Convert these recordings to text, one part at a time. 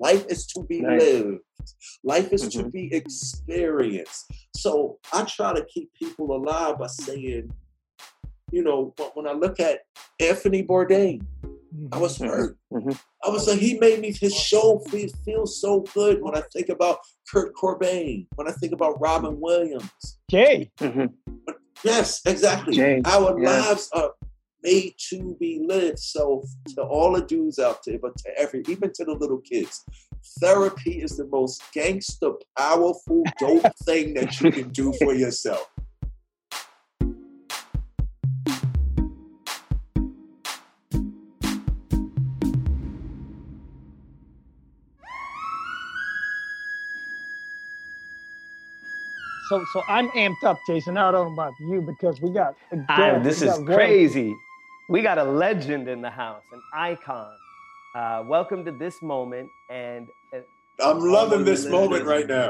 Life is to be Nice. lived. Life is to Mhm. be experienced. So I try to keep people alive by saying, you know, when- I look at Anthony Bourdain, I was hurt. Mhm. I was like, he made me his show feel, feel so good when I think about Kurt Cobain, when I think about Robin Williams. Jay. Yes, exactly. Jay, Our lives are made to be lived. So to all the dudes out there, but to every, even to the little kids, therapy is the most gangster, powerful, dope thing that you can do for yourself. So so I'm amped up, Jason. I don't know about you because we got a Ah, guest, this we is got royalty. Crazy. We got a legend in the house, an icon. Uh, welcome to this moment, and uh, I'm loving this moment right now.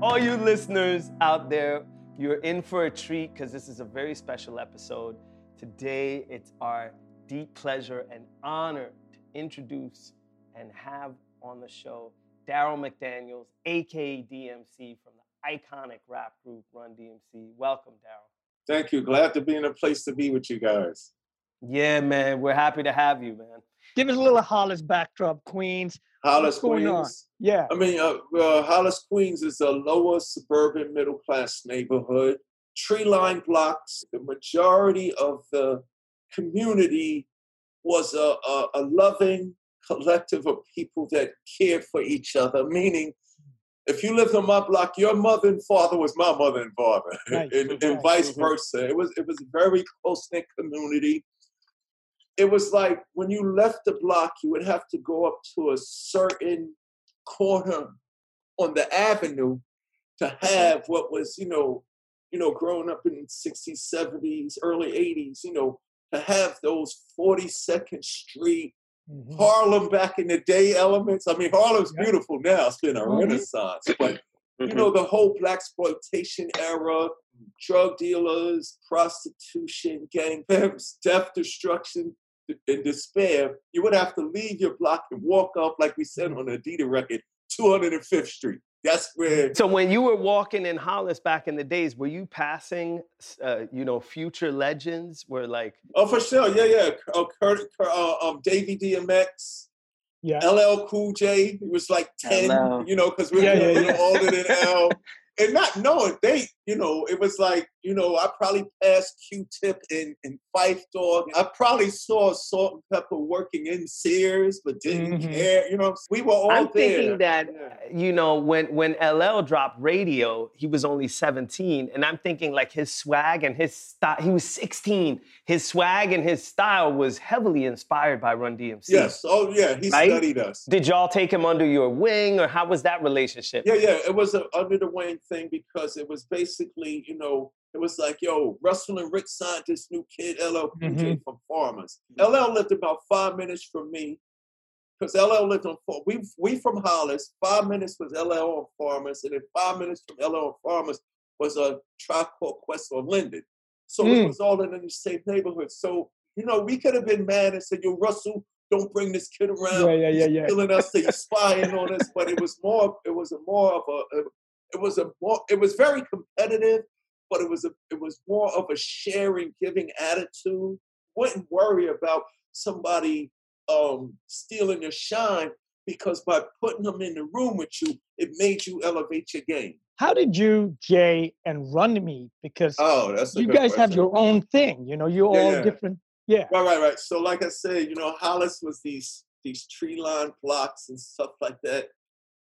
All you listeners out there, you're in for a treat because this is a very special episode. Today, it's our deep pleasure and honor to introduce and have on the show Darryl McDaniels, aka DMC, from the iconic rap group Run DMC. Welcome, Darryl. Thank you. Glad to be in a place to be with you guys. Yeah, man, we're happy to have you, man. Give us a little Hollis backdrop, Queens. Hollis, What's going on? Queens. Yeah. I mean, uh, uh, Hollis, Queens is a lower suburban middle class neighborhood, tree lined blocks. The majority of the community was a, a, a loving collective of people that cared for each other, meaning, if you lived on my block, your mother and father was my mother and father, Right, and, and right. vice Mhm. versa. It was it was a very close knit community. It was like when you left the block, you would have to go up to a certain corner on the avenue to have what was, you know, you know, growing up in the 60s, 70s, early 80s, you know, to have those 42nd Street, Mhm. Harlem back in the day elements. I mean, Harlem's Yeah. beautiful now. It's been a Mhm. renaissance. But you Mm-hmm. know, the whole blaxploitation era, drug dealers, prostitution, gang pimps, death, destruction, and despair, you would have to leave your block and walk up, like we said on the Adidas record, 205th Street. That's where So when you were walking in Hollis back in the days, were you passing, uh, you know, future legends? Were like, Oh, for sure. Yeah, yeah. Oh, Kurt, Kurt, uh, um, Davy DMX, Yeah. LL Cool J. He was like 10, LL. you know, because we're Yeah, a yeah, little yeah. older than L. And not knowing, they, you know, it was like, you know, I probably passed Q-Tip in, in Phife Dawg. I probably saw Salt and Pepper working in Sears, but didn't Mhm. care. You know, we were all I'm there. thinking that, Yeah. you know, when when LL dropped Radio, he was only 17, and I'm thinking like his swag and his style. He was 16. His swag and his style was heavily inspired by Run DMC. Yes. Oh, yeah. He Right? studied us. Did y'all take him under your wing, or how was that relationship? Yeah, yeah. It was a under the wing thing because it was basically, you know, it was like, yo, Russell and Rick signed this new kid, LL Cool J from Farmers. LL lived about five minutes from me because LL lived on we we from Hollis. Five minutes was LL on Farmers, and then five minutes from LL on Farmers was a tribe called Quest on Linden. So it Mm. was all in the same neighborhood. So you know, we could have been mad and said, "Yo, Russell, don't bring this kid around. Yeah, yeah, yeah, yeah. killing us. He's spying on us." But it was more. It was a more of a. It was a more. It was very competitive, but it was a it was more of a sharing, giving attitude. Wouldn't worry about somebody um, stealing your shine because by putting them in the room with you, it made you elevate your game. How did you, Jay, and Run me? Because oh, that's you guys question. have your own thing. You know, you're yeah, all yeah. different. Yeah. Right, right, right. So, like I said, you know, Hollis was these these tree line blocks and stuff like that.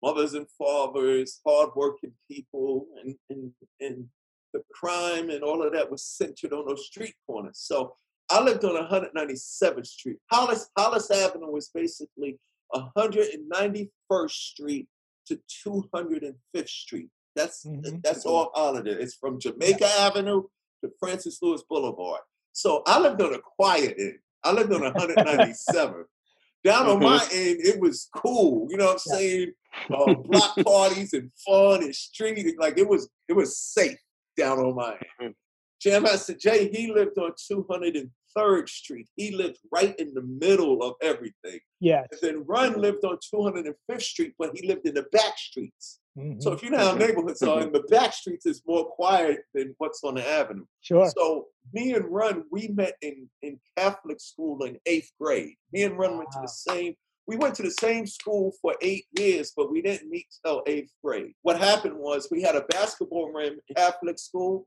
Mothers and fathers, hardworking people, and and and the crime and all of that was centered on those street corners. So I lived on 197th Street. Hollis Hollis Avenue was basically 191st Street to 205th Street. That's mm-hmm. that's all Holiday. It's from Jamaica yeah. Avenue to Francis Lewis Boulevard. So I lived on a quiet end. I lived on 197. Down on my end, it was cool. You know what I'm saying? Uh, block parties and fun and street. Like it was, it was safe down on my end. Mm-hmm. I said, Jay, he lived on 203rd Street. He lived right in the middle of everything. Yeah. And then Run lived on 205th Street, but he lived in the back streets. Mm-hmm. So if you know how mm-hmm. neighborhoods are, in the back streets is more quiet than what's on the avenue. Sure. So me and Run, we met in, in Catholic school in eighth grade. Me and Run wow. went to the same we went to the same school for eight years, but we didn't meet till eighth grade. What happened was we had a basketball in Catholic school.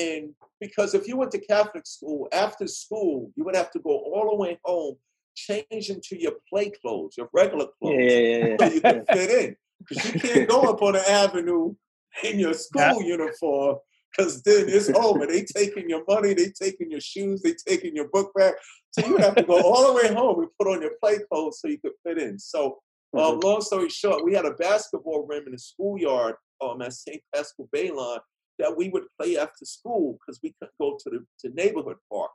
And because if you went to Catholic school, after school, you would have to go all the way home, change into your play clothes, your regular clothes, yeah, yeah, yeah. so you can fit in. Because you can't go up on the avenue in your school uniform because then it's over. They taking your money, they taking your shoes, they taking your book bag. So you have to go all the way home and put on your play clothes so you could fit in. So, um, mm-hmm. long story short, we had a basketball rim in the schoolyard um, at St. Pascal Baylon that we would play after school because we couldn't go to the to neighborhood park.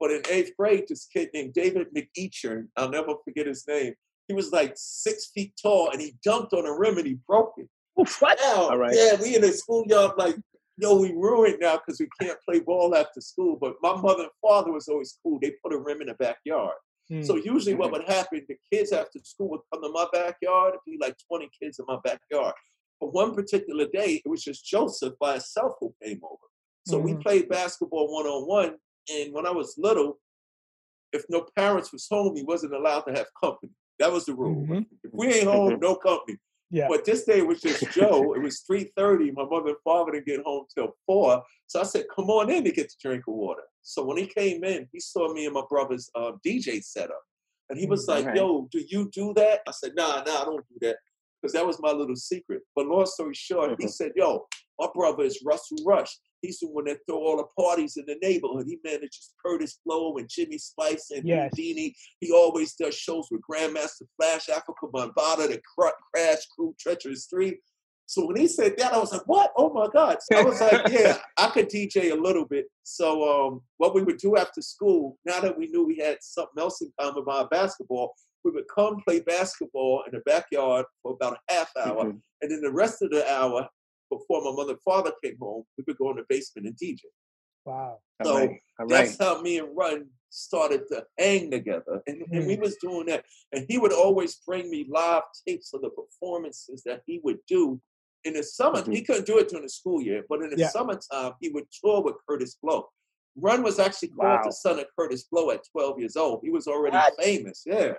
But in eighth grade, this kid named David McEachern, I'll never forget his name. He was like six feet tall and he jumped on a rim and he broke it. What? Now, All right. Yeah, we in the schoolyard like yo, we ruined now because we can't play ball after school. But my mother and father was always cool. They put a rim in the backyard. Mm. So usually what would happen, the kids after school would come to my backyard. It'd be like 20 kids in my backyard. But one particular day, it was just Joseph by himself who came over. So mm-hmm. we played basketball one on one. And when I was little, if no parents was home, he wasn't allowed to have company. That was the rule. Mm-hmm. If we ain't home, no company. Yeah. But this day was just Joe. it was 3.30. My mother and father didn't get home till 4. So I said, come on in to get the drink of water. So when he came in, he saw me and my brother's uh, DJ setup. And he was like, yo, do you do that? I said, nah, nah, I don't do that. Because that was my little secret. But long story short, he mm-hmm. said, yo, my brother is Russell Rush. He's the one that throw all the parties in the neighborhood. He manages Kurtis Blow and Jimmy Spicer and yes. Whodini. He always does shows with Grandmaster Flash, Afrika Bambaataa, the Crash Crew, Treacherous Three. So when he said that, I was like, "What? Oh my God!" So I was like, "Yeah, I could DJ a little bit." So um, what we would do after school, now that we knew we had something else in common about basketball, we would come play basketball in the backyard for about a half hour, mm-hmm. and then the rest of the hour before my mother and father came home, we would go in the basement and DJ. Wow. So All right. All that's right. how me and Run started to hang together. And, mm. and we hmm. was doing that. And he would always bring me live tapes of the performances that he would do. In the summer, mm-hmm. he couldn't do it during the school year, but in the yeah. summertime, he would tour with Kurtis Blow. Run was actually called wow. the son of Kurtis Blow at 12 years old. He was already what? famous, yeah.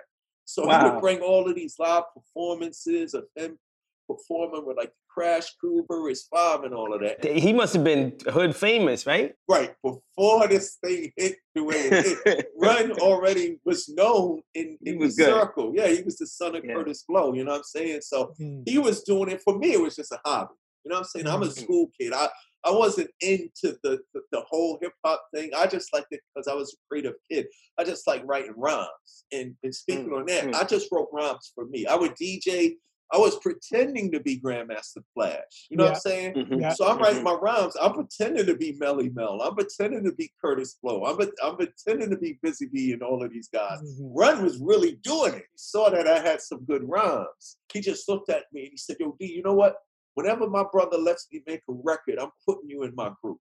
So wow. he would bring all of these live performances of him performing with like Crash Cooper, his farm, and all of that. He must have been hood famous, right? Right. Before this thing hit the way it hit, Run already was known in, in the good. circle. Yeah, he was the son of yeah. Kurtis Blow, you know what I'm saying? So mm-hmm. he was doing it. For me, it was just a hobby. You know what I'm saying? Mm-hmm. I'm a mm-hmm. school kid. I, I wasn't into the, the, the whole hip hop thing. I just liked it because I was a creative kid. I just like writing rhymes. And, and speaking mm-hmm. on that, mm. I just wrote rhymes for me. I would DJ I was pretending to be Grandmaster Flash. You know yeah. what I'm saying? Mm-hmm. Yeah. So I'm writing my rhymes. I'm pretending to be Melle Mel. I'm pretending to be Kurtis Blow. I'm, I'm pretending to be Busy Bee and all of these guys. Mm-hmm. Run was really doing it. He saw that I had some good rhymes. He just looked at me and he said, Yo, D, you know what? Whenever my brother lets me make a record, I'm putting you in my group.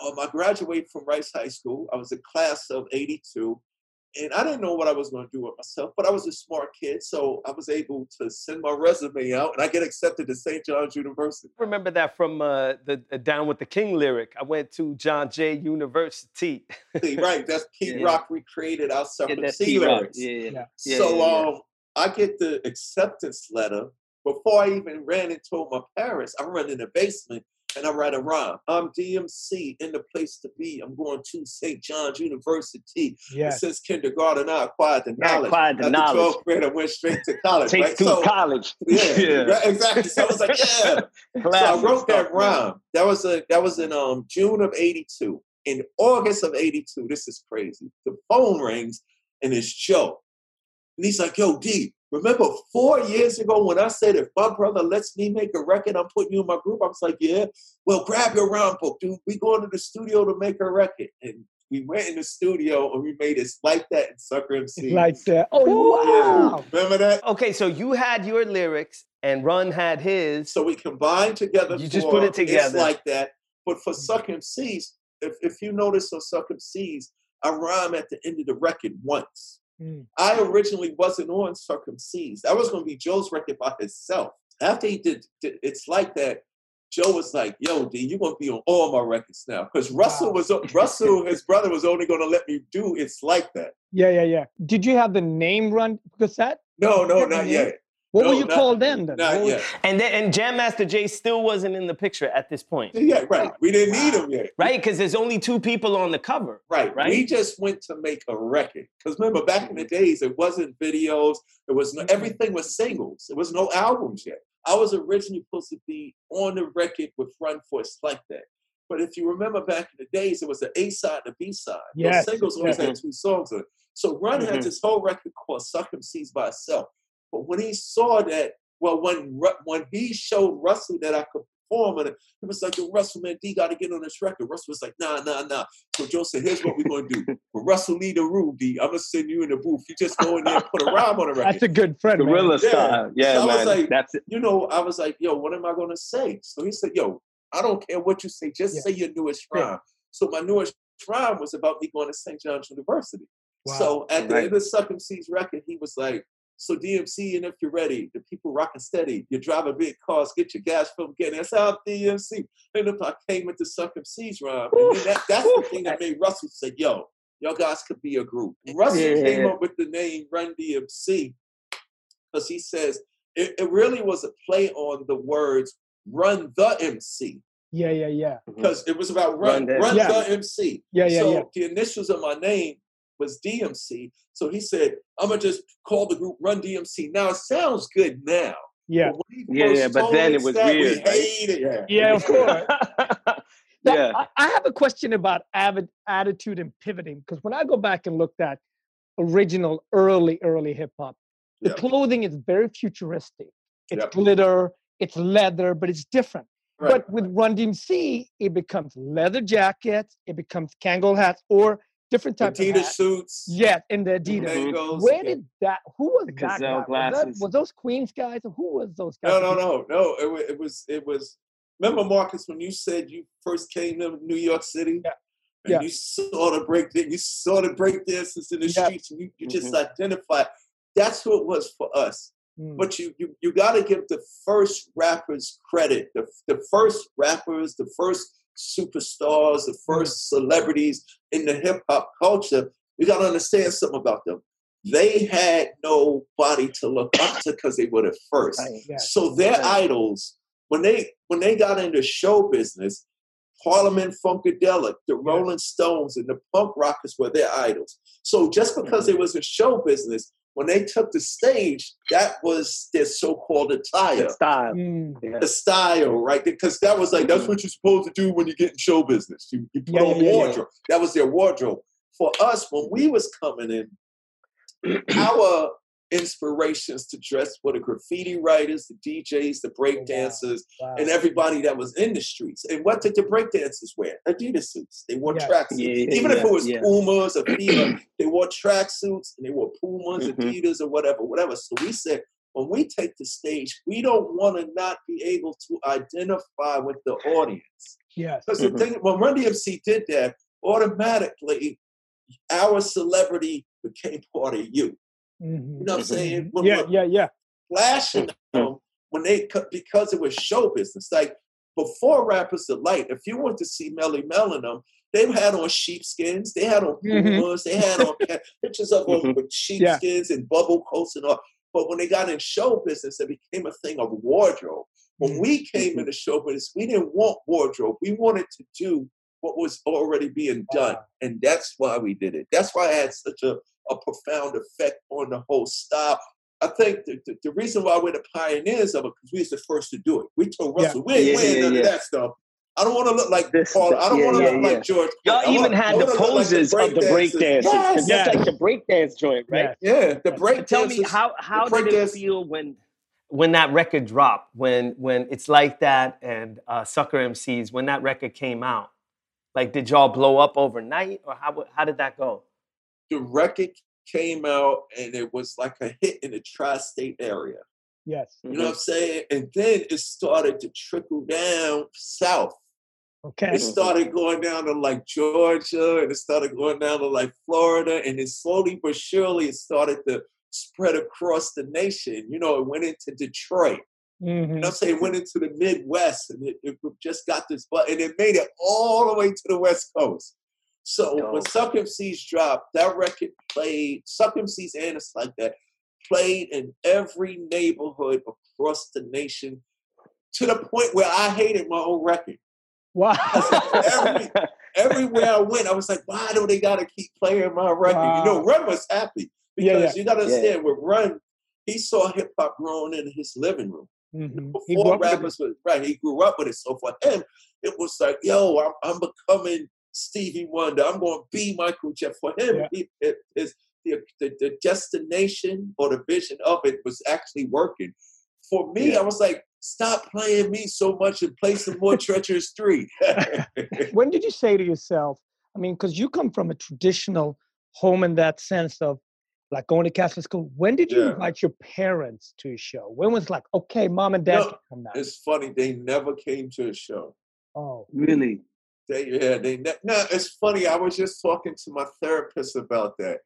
Um, I graduated from Rice High School. I was a class of 82. And I didn't know what I was going to do with myself, but I was a smart kid, so I was able to send my resume out, and I get accepted to St. John's University. I remember that from uh, the, the Down with the King lyric. I went to John Jay University. right, that's Pete Yeah. Rock recreated our Yeah, Sucker that's C T-Rock. lyrics. Yeah, yeah. Yeah. Yeah, so yeah, yeah. um, I get the acceptance letter. Before I even ran and told my parents, I run in the basement and I write a rhyme. I'm DMC in the place to be. I'm going to St. John's University. Yeah. Since kindergarten, I acquired the I knowledge. acquired the At knowledge. 12th grade, I went straight to college. Take right? to So, college. yeah, right, exactly. So I was like, yeah. So I wrote that rhyme. That was a that was in um June of '82. In August of '82, this is crazy. The phone rings and it's Joe, and he's like, "Yo, D, remember four years ago when I said if my brother lets me make a record, I'm putting you in my group?" I was like, "Yeah." Well, grab your rhyme book, dude. We going to the studio to make a record, and we went in the studio and we made it like that in Sucker MC. It's like that. Oh, Yeah. wow. Remember that? Okay, so you had your lyrics and Run had his. So we combined together. You just put it It's together. like that. But for mm-hmm. Suck MCs, if, if you notice on Suck MCs, I rhyme at the end of the record once. Mm. I originally wasn't on MCs. That was going to be Joe's record by himself. After he did, did It's Like That, Joe was like, yo, D, you're going to be on all my records now. Because Russell Wow. was, Russell, his brother, was only going to let me do It's Like That. Yeah, yeah, yeah. Did you have the name run? cassette? No, no, not yet. What No, were you not- called then? then? Not yet. And then and Jam Master Jay still wasn't in the picture at this point. Yeah, right. We didn't need him yet. Right? Because there's only two people on the cover. Right. Right? We just went to make a record. Because remember, back in the days, it wasn't videos. It was no, everything was singles. It was no albums yet. I was originally supposed to be on the record with Run for It's Like That. But if you remember back in the days, it was the A side and the B side. Yes, Those singles always had two songs on it. So Run had Mhm. this whole record called Suck 'em Seas by itself. But when he saw that, well, when when he showed Russell that I could perform on it, he was like, Yo, Russell, man, D got to get on this record. Russell was like, nah, nah, nah. So Joe said, here's what we're going to do. When Russell leave the room, D, I'm going to send you in the booth. You just go in there and put a rhyme on the record. That's a good friend. man. Gorilla Yeah. style. Yeah, So I was man. like- That's it. you know, I was like, yo, what am I going to say? So he said, yo, I don't care what you say. Just Yeah. say your newest Yeah. rhyme. So my newest rhyme was about me going to St. John's University. Wow. So at the Right. end of Suck MC's record, he was like, so DMC, and if you're ready, the people rocking steady. You're driving big cars, get your gas from getting. That's how DMC. And if I came into Suck MC's rhyme, and then that, that's the thing that made Russell say, yo, y'all guys could be a group. Russell Yeah. came up with the name Run DMC because he says it, it really was a play on the words run the MC Yeah, yeah, yeah. Mm-hmm. because it was about run, Run run, the- Yeah. the MC. Yeah, yeah, so yeah. the initials of my name was DMC. So he said, I'm gonna just call the group Run DMC. Now it sounds good now. Yeah. But Yeah, yeah, but then it was that, weird, We right? hated it. Yeah, of course. That- yeah. I, I have a question about avid attitude and pivoting because when I go back and looked at original early, early hip hop, the Yeah. clothing is very futuristic. It's Yep. glitter, it's leather, but it's different. Right. But with Run DMC, it becomes leather jackets, it becomes Kangol hats, or different types of Adidas suits. Yes, and the Adidas. Mangos. Where did that? Who was that? guy? Was, that, was those Queens guys? Or who was those guys? No, no, no, no. It, it was, it was. Remember, Marcus, when you said you first came to New York City, Yeah. and Yeah. you saw the break, you saw the break dances in the Yeah. streets, and you, you just identified. That's who it was for us. Mm. But you, you, you got to give the first rappers credit. The, the first rappers, the first superstars, the first celebrities in the hip hop culture. We got to understand something about them. They had nobody to look up to because they were the first. Right. So their Right. idols, when they when they got into show business, Parliament Funkadelic, the Rolling Stones, and the punk rockers were their idols. So just because Mm-hmm. it was a show business, when they took the stage, that was their so-called attire, The style. Mm. Yeah. the style, right? Because that was like that's what you're supposed to do when you get in show business. You, you put Yeah, on yeah, yeah, yeah. wardrobe. That was their wardrobe. For us, when we was coming in, our inspirations to dress were the graffiti writers, the DJs, the break Oh, wow. dancers, Wow. and everybody that was in the streets. And what did the breakdancers wear? Adidas suits. They wore Yeah. tracksuits. Yeah, yeah, Even if it was yeah. Pumas or Fila, they wore tracksuits and they wore Pumas, Mhm. Adidas, or whatever, whatever. So we said, when we take the stage, we don't want to not be able to identify with the audience. Yes. Because Mhm. the thing, when Run DMC did that, automatically our celebrity became part of you. Mhm. You know what I'm saying? When, Yeah, yeah, yeah. Flash and them, when they cut because it was show business. Like before Rappers Delight, if you went to see Melle Mel and them, they had on sheepskins, they had on Mhm. Pumas, they had on pictures of them Mhm. with sheepskins and bubble coats and all. But when they got in show business, it became a thing of wardrobe. When we came into show business, we didn't want wardrobe. We wanted to do what was already being done. And that's why we did it. That's why I had such a, a profound effect on the whole style. I think the, the, the reason why we're the pioneers of it, because we was the first to do it. We told Yeah. Russell, we ain't Yeah, wearing yeah, none yeah. of that stuff. I don't want to look like This- Paul. I don't yeah, want to yeah, look yeah. like George. Y'all I wanna- even had the wanna like poses of the break breakdancers. dancers. 'cause Yes. That's Yeah. like the breakdance joint, right? Yeah. Yeah, the break Tell me how how the did it feel when when that record dropped? When when it's like that and uh, Sucker MCs when that record came out? Like, did y'all blow up overnight, or how how did that go? The record came out and it was like a hit in the tri-state area. Yes. You know what I'm saying? And then it started to trickle down south. Okay. It started going down to like Georgia and it started going down to like Florida. And then slowly but surely it started to spread across the nation. You know, it went into Detroit. You Mhm. know what I'm saying? It went into the Midwest and it, it just got this, but and it made it all the way to the West Coast. So when Dope. Suck MCs dropped, that record played, Suck MCs and it's like that, played in every neighborhood across the nation to the point where I hated my own record. Wow. Every, everywhere I went, I was like, why do they gotta keep playing my record? You know, Run was happy because yeah. you gotta Yeah. understand with Run, he saw hip hop growing in his living room Mhm. Before up with it. rappers was right, he grew up with it. So for him, it was like, yo, I'm, I'm becoming Stevie Wonder. I'm going to be Michael Jeff. For him, Yeah. he, it, it's the, the the destination or the vision of it was actually working. For me, Yeah. I was like, stop playing me so much and play some more Treacherous Three. when did you say to yourself i mean because you come from a traditional home in that sense of like going to catholic school when did you Yeah. invite your parents to a show when was like okay mom and dad No, can come now it's funny, they never came to a show. oh Really? They yeah, they ne- no. It's funny. I was just talking to my therapist about that.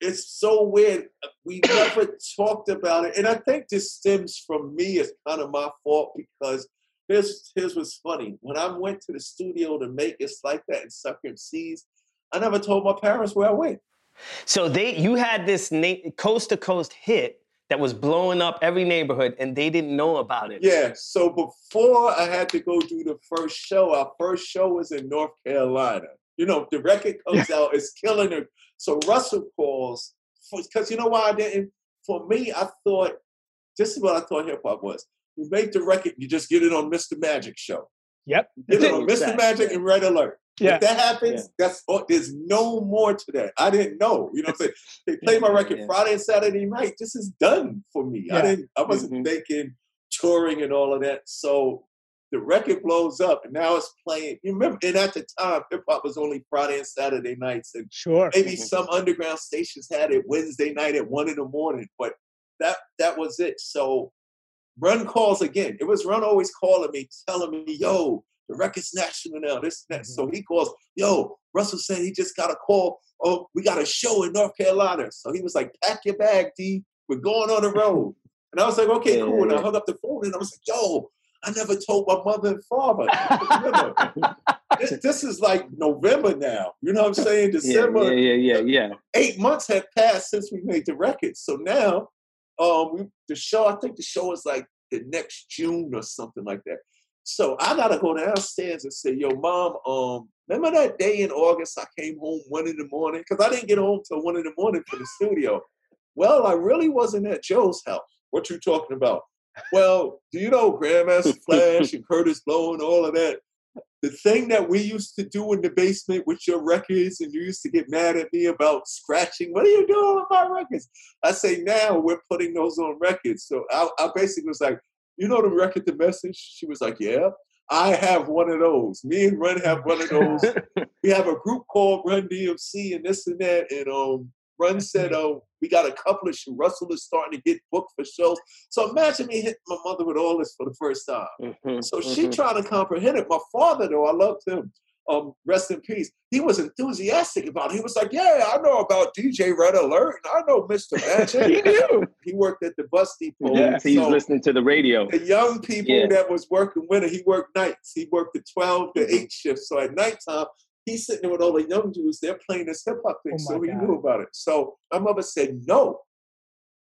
It's so weird. We never talked about it, and I think this stems from me. It's kind of my fault because here's here's what's funny. When I went to the studio to make it's like that and Sucker Seas, I never told my parents where I went. So they you had this coast to coast hit that was blowing up every neighborhood, and they didn't know about it. Yeah. So before I had to go do the first show, our first show was in North Carolina. You know, the record comes out, it's killing it. So Russell calls because you know why I didn't. For me, I thought this is what I thought hip hop was. You make the record, you just get it on Mr. Magic show. yep Get it it. on Mr. Exactly, Magic and Red Alert. Yeah If that happens, that's all, there's no more to that. I didn't know. You know what I'm saying? They play my record Yeah. Friday and Saturday night. This is done for me. I didn't I wasn't Mhm. thinking touring and all of that. So the record blows up and now it's playing. You remember, and at the time, hip hop was only Friday and Saturday nights, and sure maybe Mhm. some underground stations had it Wednesday night at one in the morning. But that that was it. So Run calls again. It was Run always calling me, telling me, "Yo, the record's national now. This that." So he calls, "Yo, Russell said he just got a call. Oh, we got a show in North Carolina." So he was like, "Pack your bag, D. We're going on the road." And I was like, "Okay, Yeah, cool." And I hung up the phone and I was like, "Yo." I never told my mother and father. This, this is like November now. You know what I'm saying? December yeah, yeah, yeah, yeah. eight months had passed since we made the record. So now, um, we, the show, I think the show is like the next June or something like that. So I gotta go downstairs and say, "Yo, mom, um, remember that day in August I came home one in the morning because I didn't get home till one in the morning for the studio. Well, I really wasn't at Joe's house. What you talking about? Well, do you know Grandmaster Flash and Kurtis Blow and all of that? the thing that we used to do in the basement with your records, and you used to get mad at me about scratching. What are you doing with my records? I say now we're putting those on records. So I, I basically was like, you know the record, the message. She was like, yeah. I have one of those. Me and Run have one of those. we have a group called Run DMC and this and that. And um, Run said, oh, we got a couple of shows. Russell is starting to get booked for shows. So imagine me hitting my mother with all this for the first time. Mhm, So she mhm. trying to comprehend it. My father, though, I loved him. Um, rest in peace, he was enthusiastic about it. He was like, Yeah, I know about DJ Red Alert and I know Mr. Magic. he knew. He worked at the bus depot. Yeah, so he's listening to the radio. the young people Yeah. that was working with winter, he worked nights. He worked the 12 to 8 shifts. So at nighttime, he's sitting there with all the young dudes, they're playing this hip hop thing. Oh so my he God. knew about it. So my mother said, No.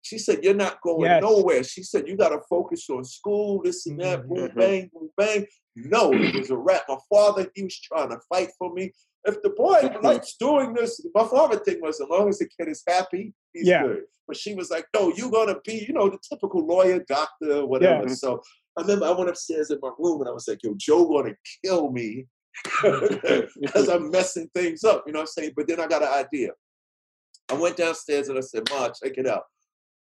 She said, You're not going Yes. nowhere. She said, You got to focus on school, this and that, boom, Mhm. bang, boom, bang. No, it was a rap. My father, he was trying to fight for me. If the boy Mhm. likes doing this, my father thing was as long as the kid is happy, he's Yeah. good. But she was like, no, you're gonna be, you know, the typical lawyer, doctor, whatever. Yeah. So I remember I went upstairs in my room and I was like, yo, Joe gonna kill me because I'm messing things up, you know what I'm saying? But then I got an idea. I went downstairs and I said, Ma, check it out.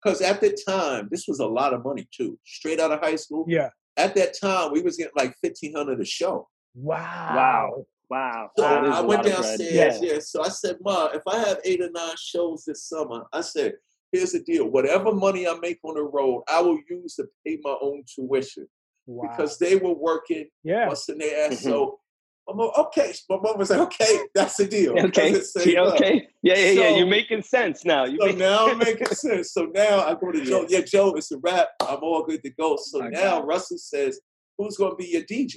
Because at the time, this was a lot of money too. Straight out of high school. Yeah. At that time, we was getting like fifteen hundred a show. Wow. Wow. Wow. So That is I a went lot of bread. downstairs, Yeah. yeah. So I said, Ma, if I have eight or nine shows this summer, I said, here's the deal. Whatever money I make on the road, I will use to pay my own tuition Wow. because they were working, yeah. busting their ass. Mhm. So okay. My mom was like, okay, that's the deal. Okay. Yeah, okay. Yeah, yeah, yeah. You're making sense now. You So make now I'm making sense. So now I go to Joe. Yeah, Joe, it's a wrap. I'm all good to go. So My now Russell says, who's going to be your DJ?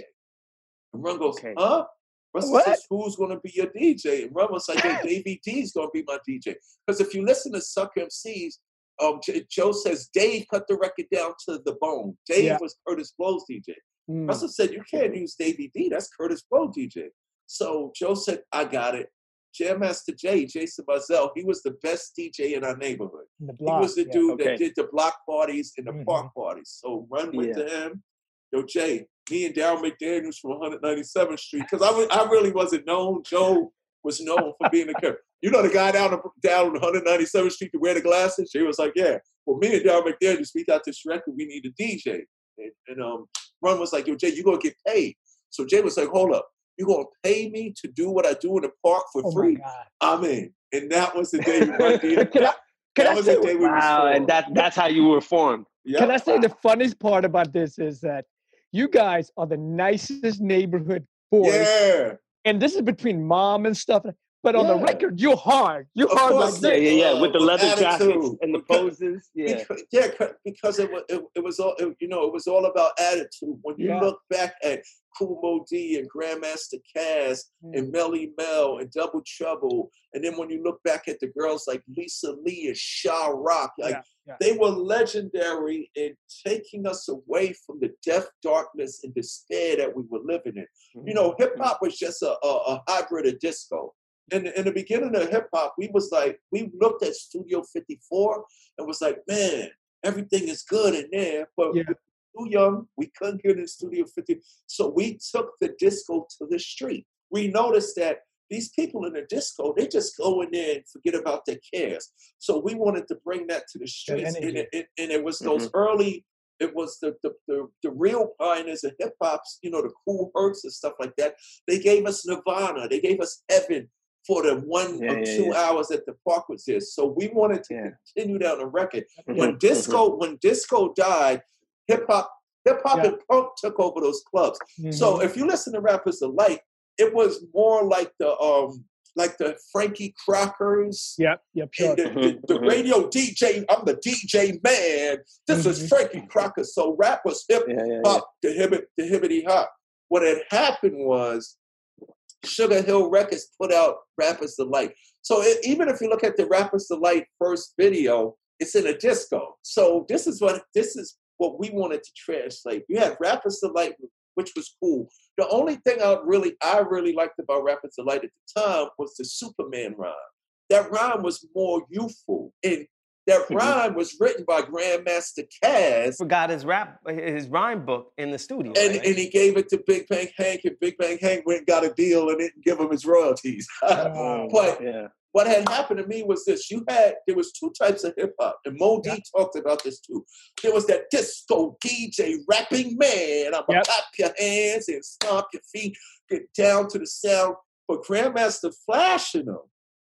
And Run goes, Okay. huh? Russell What? says, who's going to be your DJ? And Run was like, yeah, Davey D's going to be my DJ. Because if you listen to Suck MCs, um, Joe says Dave cut the record down to the bone. Dave Yeah. was Kurtis Blow's DJ. Mm. Russell said, You can't use Davey D. That's Kurtis Blow DJ. So Joe said, I got it. Jam Master Jay, Jason Mizell, he was the best DJ in our neighborhood. In He was the yeah. dude Okay. that did the block parties and the Mhm. park parties. So run went Yeah. to him. Yo, Jay, me and Darryl McDaniels from 197th Street, because I, I really wasn't known. Joe was known for being a character. You know the guy down down 197th Street to wear the glasses? He was like, yeah. Well, me and Darryl McDaniels, we got this record. We need a DJ. And, and um, Run was like, yo, Jay, you gonna get paid. So Jay was like, hold up. You gonna pay me to do what I do in the park for Oh free? God. I'm in. And that was the day we run the Can I, can that I was say, the day we Wow, and that that's how you were formed. can I say the funniest part about this is that you guys are the nicest neighborhood boys. Yeah. And this is between mom and stuff. But on the record, you're hard. You're Of hard course, like Yeah, yeah, yeah. With the leather jackets and the Because- poses. Yeah. Because, yeah, because it was, it, it was all, it- you know, it was all about attitude. When you Yeah. look back at Kool Moe Dee and Grandmaster Caz hmm. and Melle Mel and Double Trouble, and then when you look back at the girls like Lisa Lee and Sha-Rock, like Yeah, yeah. they were legendary in taking us away from the death, darkness, and despair that we were living in. You hmm. know, hip hmm. hop was just a, a, a hybrid of disco. In, in the beginning of hip hop, we was like, we looked at Studio 54 and was like, man, everything is good in there, but Yeah. we were too young, we couldn't get in Studio 50. So we took the disco to the street. We noticed that these people in the disco, they just go in there and forget about their cares. So we wanted to bring that to the streets. And it, it- and it was mm-hmm. those early, it was the, the, the, the real pioneers of hip hops, you know, the Kool Hercs and stuff like that. They gave us Nirvana, they gave us Heaven for the one Yeah, or yeah, two yeah. hours that the park was there. So we wanted to Yeah. continue down the record. Mhm, When mhm. disco, when disco died, hip hop, hip hop Yeah. and punk took over those clubs. So Mhm. if you listen to Rappers Alike, it was more like the um like the Frankie Crockers Yep, yep, sure. and the, the, the Mhm. radio DJ. I'm the DJ man. This is. Frankie Crocker. So rap was hip Yeah, yeah, yeah. hop, the hibbit, the hibbity hop. What had happened was Sugar Hill Records put out Rappers Delight. So it, even if you look at the Rappers Delight first video, it's in a disco. So this is what this is what we wanted to translate. You had Rappers Delight, which was cool. The only thing I really I really liked about Rappers Delight at the time was the Superman rhyme. That rhyme was more youthful, and that rhyme was written by Grandmaster Caz. Forgot his rap, his rhyme book in the studio. And, right? and he gave it to Big Bank Hank, and Big Bank Hank went and got a deal and didn't give him his royalties. Wow. Oh, but Yeah. what had happened to me was this: you had there was two types of hip hop, and Moe Dee talked about this too. There was that disco DJ rapping man. I'm gonna Yep. clap your hands and stomp your feet, get down to the sound. But Grandmaster flashing them.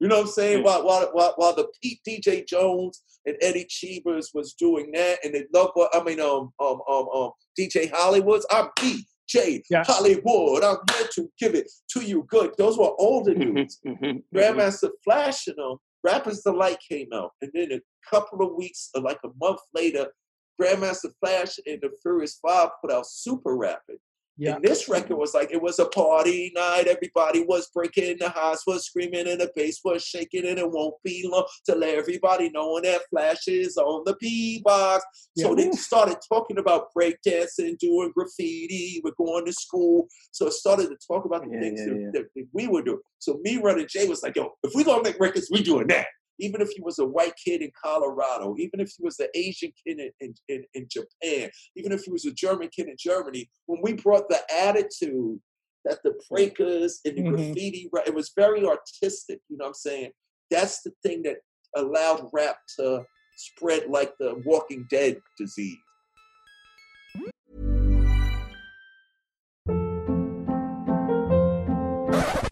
You know what I'm saying? While, while while while the Pete DJ Jones and Eddie Cheevers was doing that, and they love what I mean, um um um um DJ Hollywoods. I'm Jay, Yeah. Hollywood, I'm here to give it to you good. Those were older dudes. Mhm. Grandmaster Flash and them, Rappers Delight came out. And then a couple of weeks, or like a month later, Grandmaster Flash and the Furious Five put out Super Rapid. Yeah. And this record was like, it was a party night. Everybody was breaking the house, was screaming, and the bass was shaking, and it won't be long till everybody knowing that Flash is on the P box. So Yeah. they started talking about breakdancing, doing graffiti, we're going to school. So it started to talk about the Yeah, things yeah, that, yeah. that- that we were doing. So me running Jay was like, yo, if we gonna make records, we doing that. Even if he was a white kid in Colorado, even if he was an Asian kid in, in, in, in Japan, even if he was a German kid in Germany, when we brought the attitude that the breakers and the Mhm. graffiti, ra- it was very artistic, you know what I'm saying? That's the thing that allowed rap to spread like the Walking Dead disease.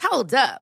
Hold up.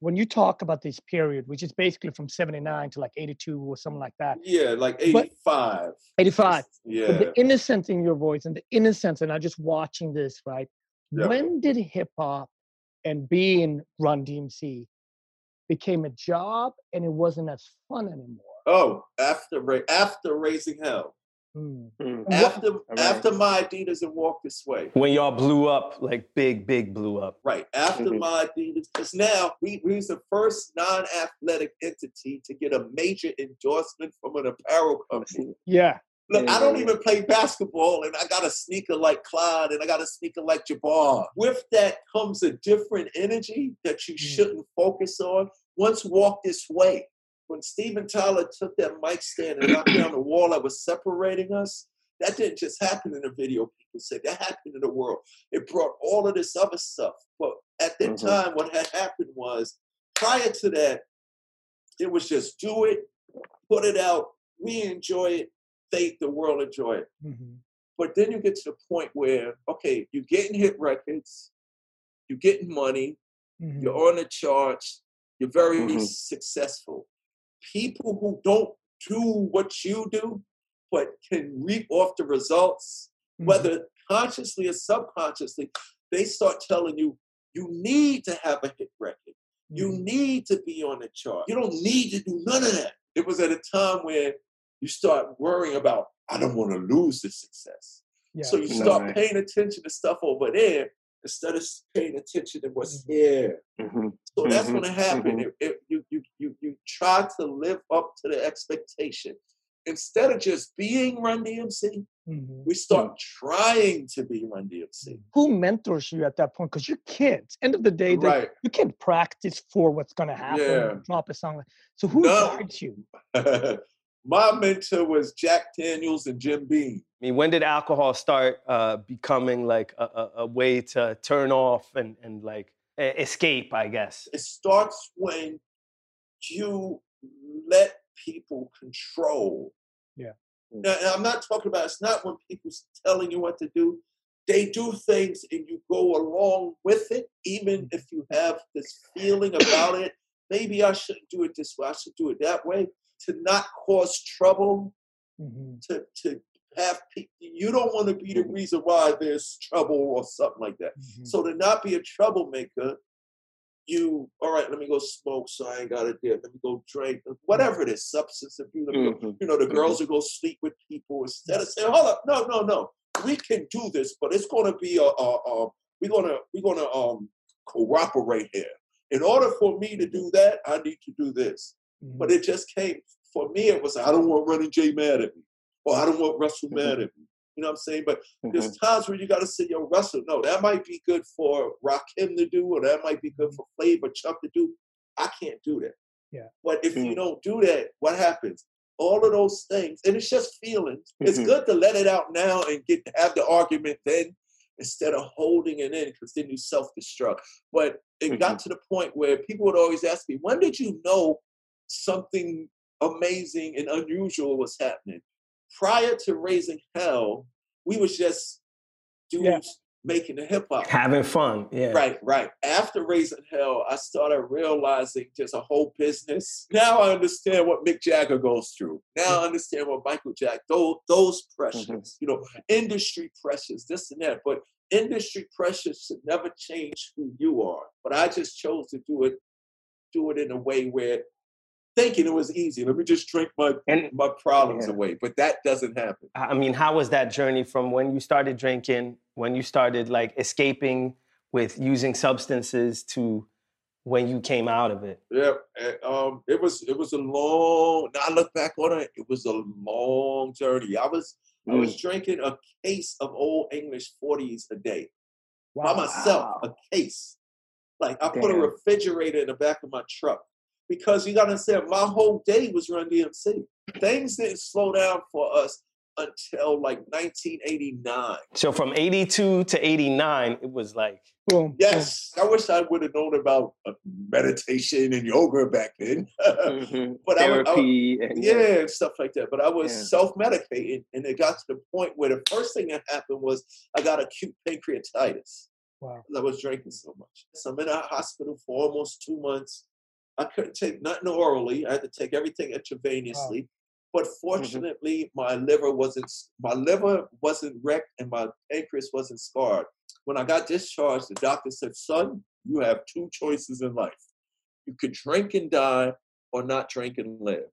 When you talk about this period, which is basically from 79 to like 82 or something like that. Yeah, like But- 85. 85. Yeah. But the innocence in your voice and the innocence, and I'm just watching this, right? Yeah. When did hip hop and being Run DMC became a job and it wasn't as fun anymore? Oh, after after raising hell. Hmm. Mm. After Alright. after my Adidas and walk this way. When y'all blew up, like big, big blew up. Right. After Mhm. my Adidas, because now we we was the first non-athletic entity to get a major endorsement from an apparel company. Yeah. Look, Yeah, I don't even play basketball, and I got a sneaker like Clyde, and I got a sneaker like Jabbar. With that comes a different energy that you shouldn't focus on. Once walk this way. When Steven Tyler took that mic stand and knocked down the wall that was separating us, that didn't just happen in the video. People said that happened in the world. It brought all of this other stuff. But at that Mhm. time, what had happened was prior to that, it was just do it, put it out, we enjoy it, they the world enjoy it. Mhm. But then you get to the point where, okay, you're getting hit records, you're getting money, Mhm. you're on the charts, you're very Mhm. successful. People who don't do what you do, but can reap off the results, Mhm. whether consciously or subconsciously, they start telling you you need to have a hit record. You Mhm. need to be on the chart. You don't need to do none of that. It was at a time where you start worrying about, I don't want to lose this success. Yeah. So you No start way. paying attention to stuff over there instead of paying attention to what's Mm-hmm. here. Mhm. So that's Mhm, going to happen. mhm. It, it, you, you, you, you try to live up to the expectation. Instead of just being Run DMC, Mhm. we start trying to be Run DMC. Who mentors you at that point? Because you're kids. End of the day, they- Right. you can't practice for what's going to happen. Yeah. Drop a song. So who No. guides you? My mentor was Jack Daniels and Jim Beam. I mean, when did alcohol start uh, becoming like a, a, a way to turn off and, and like escape, I guess? It starts when you let people control. Yeah. Now, and I'm not talking about it's not when people's telling you what to do. They do things and you go along with it, even if you have this feeling about it. Maybe I shouldn't do it this way. I should do it that way. To not cause trouble, Mhm. to to have people. You don't want to be the reason why there's trouble or something like that. Mhm. So to not be a troublemaker, you all right? Let me go smoke, so I ain't got to dip. Let me go drink, whatever it is, substance abuse. Let me go- Mhm. You know, the girls will go sleep with people instead of saying, "Hold up, no, no, no, we can do this, but it's going to be a, a, a we're gonna we're gonna um cooperate here. In order for me to do that, I need to do this. Mhm. But it just came for me. It was I don't want Running Jay mad at me, or I don't want Russell mad at me. You know what I'm saying? But there's times where you got to say, "Yo, Russell, no, that might be good for Rakim to do, or that might be good for Flavor Chuck to do. I can't do that." Yeah. But if you Mm. don't do that, what happens? All of those things, and it's just feelings. It's Mhm. good to let it out now and get have the argument then, instead of holding it in, because then you self destruct. But it got to the point where people would always ask me, "When did you know something amazing and unusual was happening?" Prior to raising hell, we was just dudes Yeah. making the hip hop. Having fun, yeah. Right, right. After raising hell, I started realizing there's a whole business. Now I understand what Mick Jagger goes through. Now I understand what Michael Jack, those, those pressures, mm-hmm. you know, industry pressures, this and that. But industry pressures should never change who you are. But I just chose to do it, do it in a way where thinking it was easy. Let me just drink my my problems Yeah. away. But that doesn't happen. I mean, how was that journey from when you started drinking, when you started like escaping with using substances to when you came out of it? Yeah, um, it was it was a long. Now I look back on it, it was a long journey. I was I was drinking a case of old English forties a day by myself. A case, like I put a refrigerator in the back of my truck because you got to understand, my whole day was Run DMC. Things didn't slow down for us until like 1989. So from 82 to 89, it was like, Boom. Yes, I wish I would have known about uh, meditation and yoga back then. Mhm. But I would- I would- Therapy and yeah, and stuff like that. But I was Yeah. self-medicating, and it got to the point where the first thing that happened was I got acute pancreatitis. Wow. 'cause I was drinking so much. So I'm in a hospital for almost two months. I couldn't take nothing orally. I had to take everything intravenously. But fortunately, my liver wasn't my liver wasn't wrecked and my pancreas wasn't scarred. When I got discharged, the doctor said, "Son, you have two choices in life. You could drink and die, or not drink and live."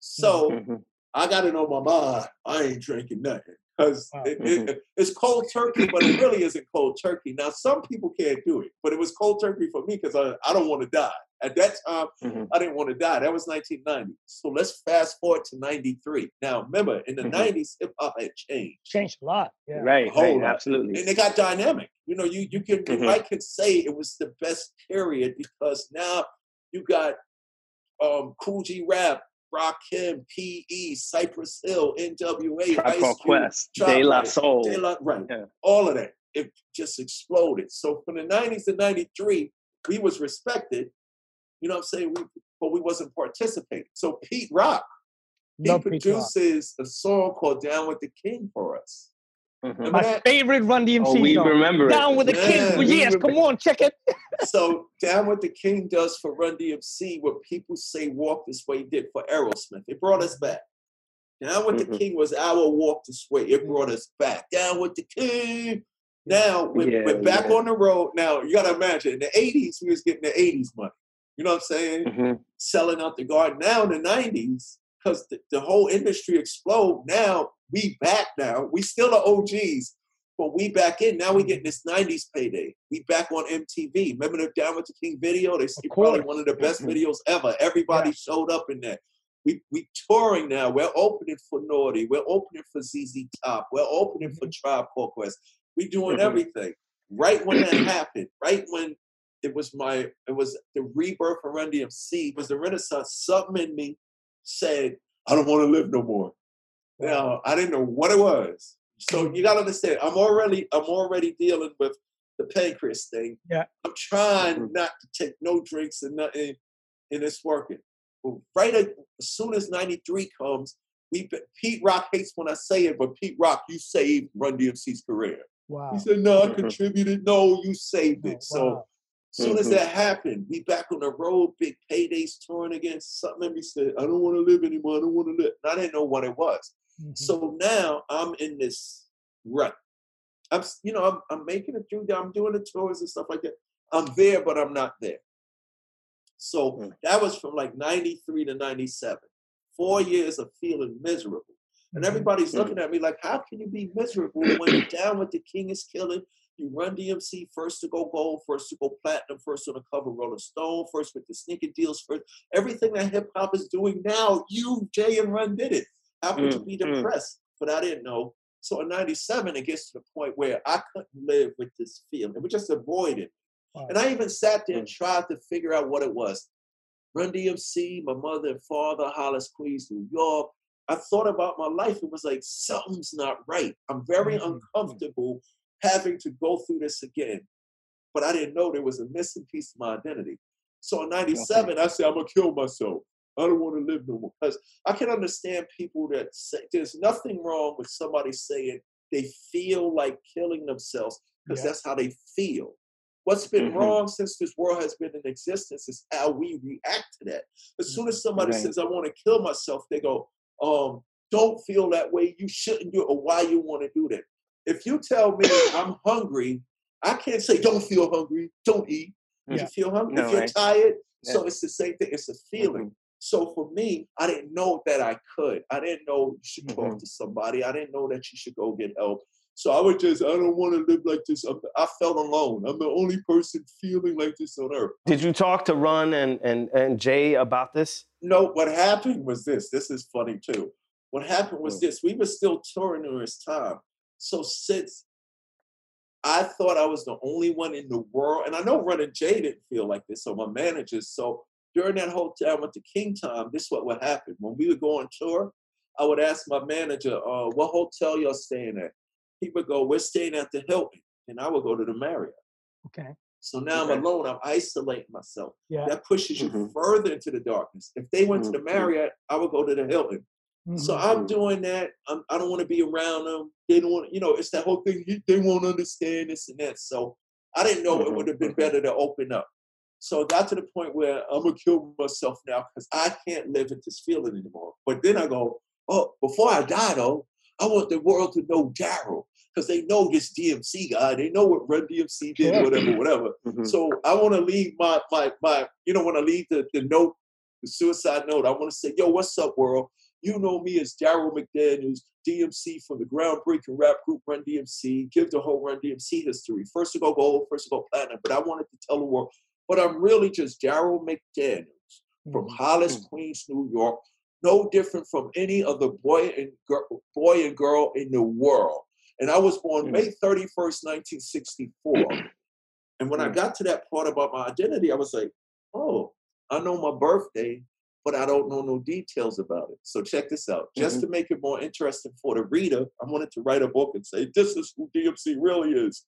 So Mhm. I got it on my mind. I ain't drinking nothing because Wow. it, it- it's cold turkey, but it really isn't cold turkey. Now, some people can't do it, but it was cold turkey for me because I, I don't want to die. At that time, Mhm. I didn't want to die. That was 1990. So let's fast forward to 93. Now, remember, in the Mhm. 90s, hip hop had changed. Changed a lot. Yeah. Right, A whole right, lot. absolutely. And it got dynamic. You know, you you can you Mhm. might could say it was the best period because now you got um Kool G Rap, Rakim, PE, Cypress Hill, NWA, Tribe Ice Cube, Quest, Tribe, De La right, Soul. De La, right, Yeah. all of that. It just exploded. So from the 90s to 93, we was respected. You know what I'm saying? We, but we wasn't participating. So Pete Rock, he Love Pete Rock. produces a song called Down with the King for us. Remember My that? favorite Run DMC Oh, we song. remember it. Down with the Yeah, King. we Yes, remember- come on, check it. so down with the king does for Run DMC, what people say Walk This Way did for Aerosmith. It brought us back. Down with the Mhm. king was our Walk This Way. It brought us back. Down with the king. Now we're, Yeah, we're back yeah. on the road. Now you gotta imagine in the 80s, we was getting the 80s money. You know what I'm saying? Mhm. Selling out the garden. Now in the 90s, because the, the whole industry explode. Now we back now. We still the OGs, but we back in. Now we getting this 90s payday. We back on MTV. Remember the Down with the King video? They say probably one of the best videos ever. Everybody showed up in that. We we touring now. We're opening for Naughty. We're opening for ZZ Top. We're opening for Tribe Called Quest. We doing Mhm. everything. Right when that happened, right when it was my it was the rebirth of Run DMC, it was the renaissance. Something in me said, I don't want to live no more. Now I didn't know what it was. So you gotta understand, I'm already I'm already dealing with the pancreas thing. Yeah. I'm trying Mhm. not to take no drinks and nothing, and it's working. But right at, as soon as 93 comes, we Pete Rock hates when I say it, but Pete Rock, you saved Run DMC's career. Wow. He said, No, I Mhm. contributed. No, you saved it. So wow. as soon as Mhm. that happened, we back on the road, big paydays touring again. Something in me said, I don't want to live anymore. I don't want to live. And I didn't know what it was. Mhm. So now I'm in this rut. I'm, you know, I'm, I'm making it through. I'm doing the tours and stuff like that. I'm there, but I'm not there. So Mm. that was from like 93 to 97. Four years of feeling miserable. And Mhm. everybody's Mm. looking at me like, how can you be miserable when you're down with the king is killing? You run DMC first to go gold, first to go platinum, first on the cover Rolling Stone, first with the sneaker deals, first everything that hip hop is doing now. You, Jay, and Run did it. How could you Mm, be mm. depressed? But I didn't know. So in '97, it gets to the point where I couldn't live with this feeling. It was just avoided. Wow. And I even sat there and Mm. tried to figure out what it was. Run DMC, my mother and father, Hollis, Queens, New York. I thought about my life. It was like something's not right. I'm very Mhm. uncomfortable having to go through this again. But I didn't know there was a missing piece of my identity. So in 97, I said, I'm gonna kill myself. I don't want to live no more. Because I can understand people that say there's nothing wrong with somebody saying they feel like killing themselves because Yeah. that's how they feel. What's been Mhm. wrong since this world has been in existence is how we react to that. As soon as somebody Right. says, I want to kill myself, they go, um, don't feel that way. You shouldn't do it, or why you want to do that. If you tell me I'm hungry, I can't say, don't feel hungry, don't eat. If Yeah. you feel hungry, No, if you're right. tired, Yeah. so it's the same thing. It's a feeling. Mhm. So for me, I didn't know that I could. I didn't know you should talk Mhm. to somebody. I didn't know that you should go get help. So I would just, I don't want to live like this. I'm, I felt alone. I'm the only person feeling like this on earth. Did you talk to Run and, and, and Jay about this? No, what happened was this. This is funny too. What happened was Mm. this. We were still touring during this time. So since I thought I was the only one in the world, and I know Run and Jay didn't feel like this, so my managers. So during that whole time with the King time, this is what would happen. When we would go on tour, I would ask my manager, uh, what hotel y'all staying at? He would go, we're staying at the Hilton. And I would go to the Marriott. Okay. So now Okay. I'm alone. I'm isolating myself. Yeah. That pushes you Mhm. further into the darkness. If they went to the. Marriott, I would go to the Hilton. So Mhm. I'm doing that. I'm, I don't want to be around them. They don't want, you know, it's that whole thing. They won't understand this and that. So I didn't know it Mhm, would have been mhm. better to open up. So it got to the point where I'm gonna kill myself now because I can't live with this feeling anymore. But then I go, oh, before I die though, I want the world to know Darryl because they know this DMC guy. They know what Run DMC did, Sure. whatever, whatever. Mhm. So I want to leave my my my, you know, when I leave the, the note, the suicide note, I want to say, yo, what's up, world? You know me as Darryl McDaniels, DMC from the groundbreaking rap group Run DMC. Give the whole Run DMC history. First to go gold, first to go platinum. But I wanted to tell the world, but I'm really just Darryl McDaniels from Mhm. Hollis, Mm. Queens, New York. No different from any other boy and girl, boy and girl in the world. And I was born Mm. May 31st, 1964. And when I Mm. got to that part about my identity, I was like, oh, I know my birthday, but I don't know no details about it. So check this out. Just mm-hmm. to make it more interesting for the reader, I wanted to write a book and say, this is who DMC really is.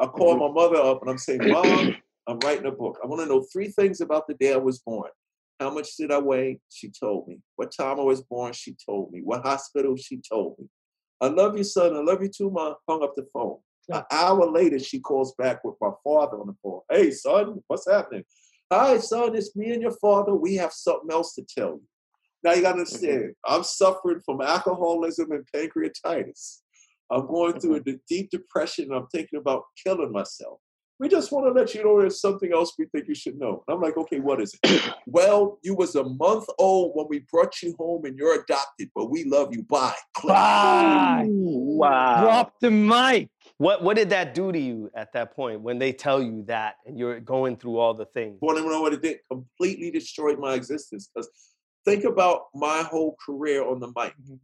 I called mm-hmm. my mother up and I'm saying, Mom, I'm writing a book. I want to know three things about the day I was born. How much did I weigh? She told me. What time I was born? She told me. What hospital? She told me. I love you, son. I love you too, mom. Hung up the phone. An hour later, she calls back with my father on the phone. Hey, son, what's happening? Hi, son, it's me and your father. We have something else to tell you. Now you gotta mm-hmm. understand, I'm suffering from alcoholism and pancreatitis. I'm going through a mm-hmm. d- deep depression. and I'm thinking about killing myself. We just want to let you know there's something else we think you should know. And I'm like, okay, what is it? well, you was a month old when we brought you home and you're adopted, but we love you. Bye. Click. Bye. Wow. Drop the mic. What what did that do to you at that point when they tell you that and you're going through all the things? Want to know what it did? Completely destroyed my existence. Because think about my whole career on the mic. Mm-hmm.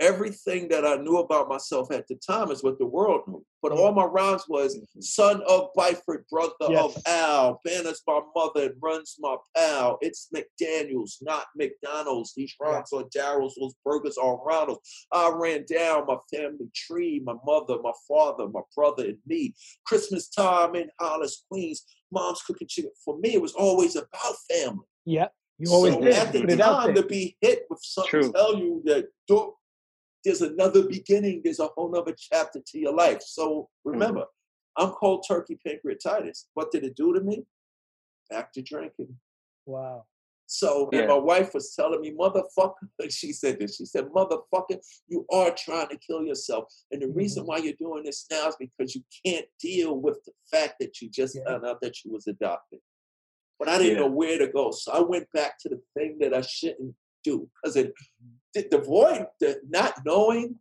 Everything that I knew about myself at the time is what the world knew. But mm-hmm. all my rhymes was mm-hmm. son of Byford, brother Yes. of Al, Bannah's my mother and runs my pal. It's McDaniels, not McDonald's. These rhymes are Darryl's, those burgers are Ronald's. I ran down my family tree, my mother, my father, my brother, and me. Christmas time in Hollis, Queens, mom's cooking chicken. For me, it was always about family. Yeah. You always so did. at the Put time to be hit with something True. tell you that don't, there's another beginning, there's a whole nother chapter to your life. So remember, mm-hmm. I'm cold turkey pancreatitis. What did it do to me? Back to drinking. Wow. So Yeah. and my wife was telling me, motherfucker, she said this. She said, motherfucker, you are trying to kill yourself. And the reason mm-hmm. why you're doing this now is because you can't deal with the fact that you just found out that you was adopted. But I didn't Yeah. know where to go. So I went back to the thing that I shouldn't do. Because it mm-hmm. The, void, the not knowing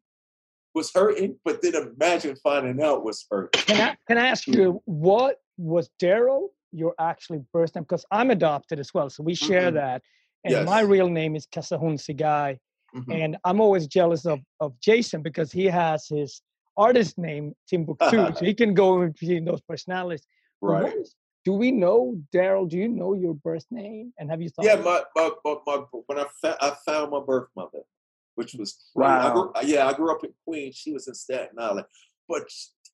was hurting, but then imagine finding out was hurting. Can I can I ask you what was Darryl your actually birth name? Because I'm adopted as well, so we share Mhm. that. And my real name is Kassahun Tsegie. Mhm. And I'm always jealous of, of Jason because he has his artist name Timbuktu. so he can go between those personalities. What Right. is- do we know, Darryl? Do you know your birth name? And have you thought Yeah, about my, my, my, my when I, fa- I found my birth mother, which was crazy. I grew, Wow. yeah, I grew up in Queens. She was in Staten Island, but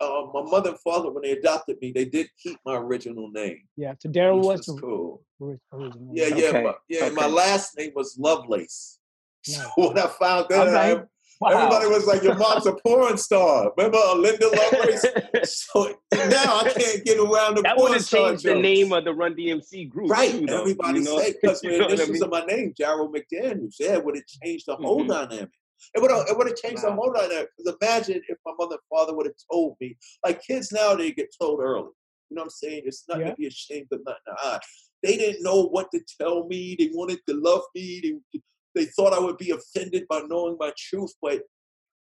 uh, my mother and father, when they adopted me, they did keep my original name. Yeah, so Darryl was was cool. original. Yeah, yeah, Okay, my, yeah. My last name was Lovelace. So when I found that, All right. I- everybody was like, "Your mom's a porn star." Remember uh, Linda Lovelace? so now I can't get around the that would porn have star changed the jokes. name of the Run DMC group. Right. too, though, Everybody you know? say because You the know what I mean? of my name, Jarrell McDaniels. Yeah, would have changed the whole Mhm. dynamic. It would have it would have changed the whole dynamic. Because imagine if my mother and father would have told me, like kids now they get told early. You know what I'm saying? It's nothing Yeah. to be ashamed of, nothing. They didn't know what to tell me. They wanted to love me. They, they thought I would be offended by knowing my truth, but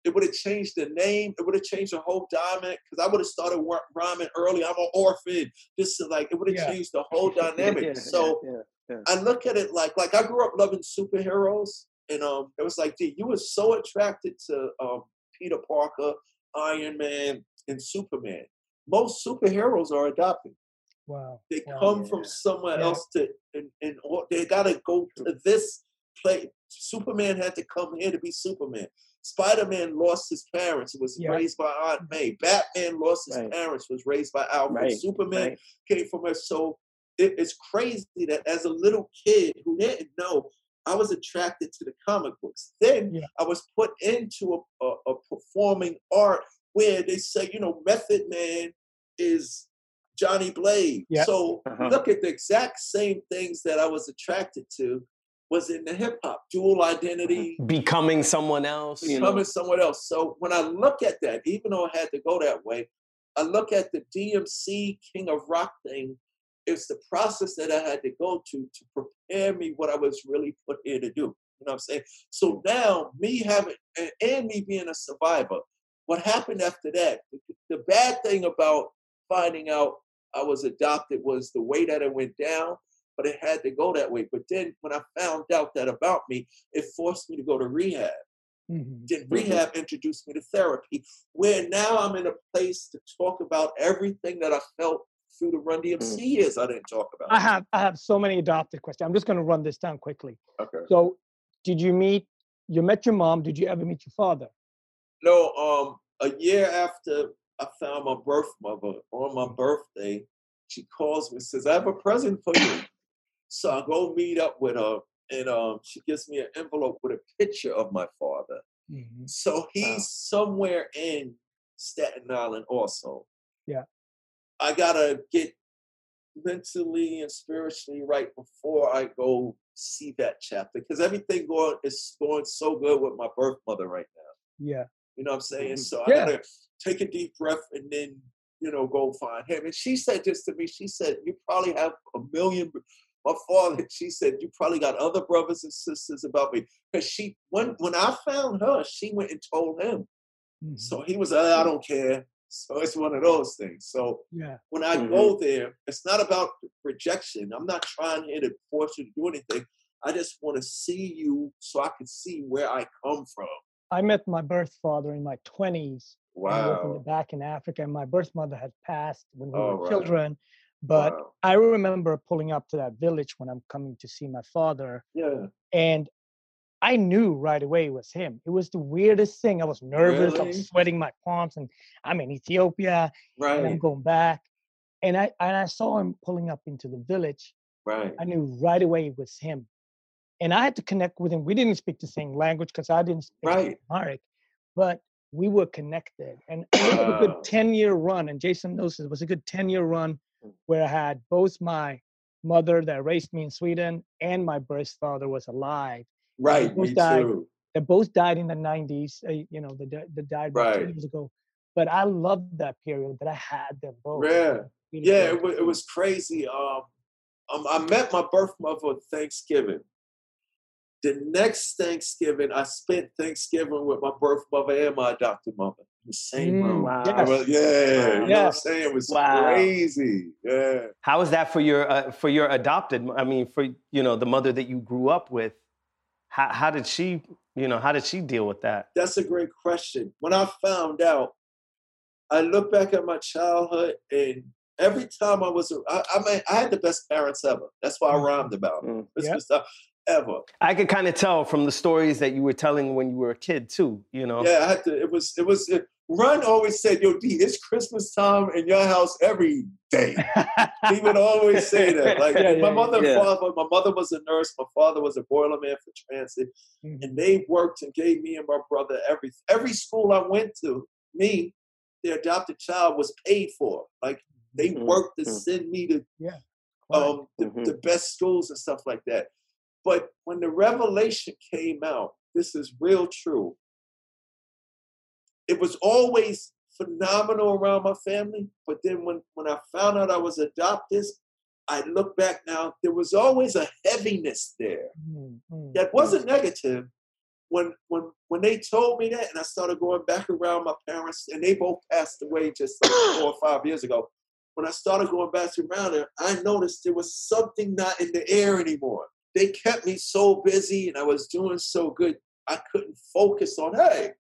it would have changed the name. It would have changed the whole dynamic because I would have started rhyming early. I'm an orphan. This is like it would have Yeah. changed the whole dynamic. Yeah, so yeah. I look at it like like I grew up loving superheroes, and um, it was like, dude, you were so attracted to um Peter Parker, Iron Man, and Superman. Most superheroes are adopted. Wow. They wow. come from somewhere else to, and, and they gotta go to this place. Superman had to come here to be Superman. Spider-Man lost his parents, was Yeah. raised by Aunt May. Batman lost his Right. parents, was raised by Alfred. Right, Superman right. came from us. So it, it's crazy that as a little kid who didn't know, I was attracted to the comic books. Then Yeah. I was put into a, a, a performing art where they say, you know, Method Man is Johnny Blaze. Yeah. So Uh-huh. look at the exact same things that I was attracted to was in the hip hop, dual identity, mm-hmm. Becoming someone else. You know. becoming someone else. So when I look at that, even though I had to go that way, I look at the DMC King of Rock thing. It's the process that I had to go to to prepare me what I was really put here to do. You know what I'm saying? So now, me having and, and me being a survivor, what happened after that? The, the bad thing about finding out I was adopted was the way that it went down, but it had to go that way. But then when I found out that about me, it forced me to go to rehab. Mhm. Then rehab introduced me to therapy, where now I'm in a place to talk about everything that I felt through the Run DMC years I didn't talk about. I have I have so many adopted questions. I'm just going to run this down quickly. Okay. So, did you meet? You met your mom. Did you ever meet your father? No, um, a year after I found my birth mother on my birthday, she calls me and says, I have a present for you. So I go meet up with her, and um, she gives me an envelope with a picture of my father. Mm-hmm. So he's somewhere in Staten Island also. Yeah. I gotta get mentally and spiritually right before I go see that chapter because everything going is going so good with my birth mother right now. Yeah. You know what I'm saying? So I gotta take a deep breath and then, you know, go find him. And she said this to me. She said, You probably have a million my father, she said, You probably got other brothers and sisters about me. Because she when when I found her, she went and told him. Mm-hmm. So he was like, I don't care. So it's one of those things. So Yeah. when I go there, it's not about rejection. I'm not trying here to force you to do anything. I just want to see you so I can see where I come from. I met my birth father in my 20s. I lived in the Wow. back in Africa, and my birth mother had passed when we Oh, were right. children. But Wow. I remember pulling up to that village when I'm coming to see my father, Yeah. and I knew right away it was him. It was the weirdest thing. I was nervous. I Really? was sweating my palms, and I'm in Ethiopia, and I'm going back. And I and I saw him pulling up into the village. Right. I knew right away it was him. And I had to connect with him. We didn't speak the same language because I didn't speak Right. Amharic, but we were connected. And it was a good 10 year run. And Jason knows it was a good 10 year run where I had both my mother that raised me in Sweden and my birth father was alive. Right. Me died. too. They both died in the 90s. Uh, you know, they, they died about two Right. years ago. But I loved that period that I had them both. Yeah. Yeah, it was, it was crazy. Um, um, I met my birth mother on Thanksgiving. The next Thanksgiving, I spent Thanksgiving with my birth mother and my adopted mother the same Mm, room. Wow. It was- yeah, Wow. you know what I'm saying? It was Wow. crazy. Yeah. How was that for your uh, for your adopted? I mean, for you know the mother that you grew up with. How how did she you know how did she deal with that? That's a great question. When I found out, I look back at my childhood and every time I was, I, I mean, I had the best parents ever. That's why I rhymed about it. Mm. This Yep. stuff ever. I could kind of tell from the stories that you were telling when you were a kid too. You know. Yeah, I had to. It was. It was. It, Run always said, "Yo, D, it's Christmas time in your house every day." he would always say that. Like Yeah, my yeah, mother yeah. and father. My mother was a nurse. My father was a boiler man for transit, Mhm. and they worked and gave me and my brother every every school I went to. Me, their adopted child was paid for. Like they Mhm, worked to mhm. send me to Yeah. um, the, Mhm. the best schools and stuff like that. But when the revelation came out, this is real true. It was always phenomenal around my family, but then when, when I found out I was adopted, I look back now, there was always a heaviness there Mm, mm, that wasn't negative. When when when they told me that, and I started going back around my parents, and they both passed away just like four or five years ago. When I started going back around it, I noticed there was something not in the air anymore. They kept me so busy, and I was doing so good, I couldn't focus on hey.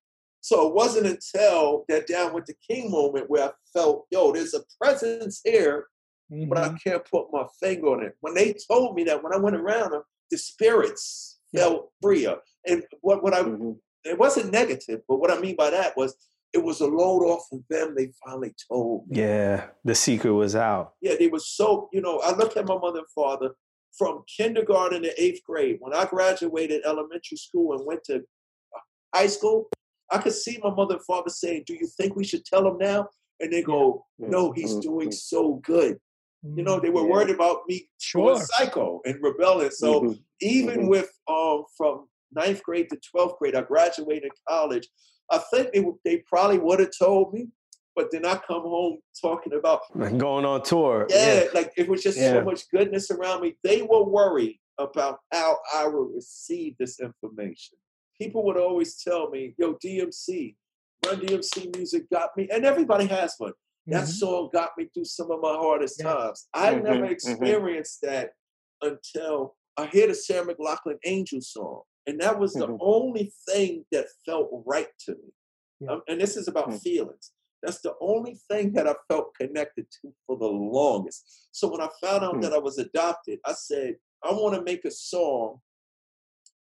So it wasn't until that down with the king moment where I felt, yo, there's a presence here but I mhm. can't put my finger on it. When they told me that, when I went around them, the spirits felt freer. And what, what I, Mhm. it wasn't negative, but what I mean by that was it was a load off of them. They finally told me. Yeah, the secret was out. Yeah, they were so, you know, I look at my mother and father from kindergarten to eighth grade. When I graduated elementary school and went to uh, high school, I could see my mother and father saying, Do you think we should tell him now? And they go, No, he's Mhm. doing so good. You know, they were Yeah. worried about me Sure. going psycho and rebelling. So Mhm. even Mhm. with um from ninth grade to twelfth grade, I graduated college. I think they, they probably would have told me, but then I come home talking about Like going on tour. yeah, like it was just Yeah. so much goodness around me. They were worried about how I would receive this information. People would always tell me, "Yo, DMC, Run DMC music got me," and everybody has one. That Mhm. song got me through some of my hardest Yes. times. I Mhm, never experienced that until I heard the Sarah McLachlan Angel song. And that was the Mhm. only thing that felt right to me. Yeah. Um, and this is about Mm. feelings. That's the only thing that I felt connected to for the longest. So when I found out Mm. that I was adopted, I said, I want to make a song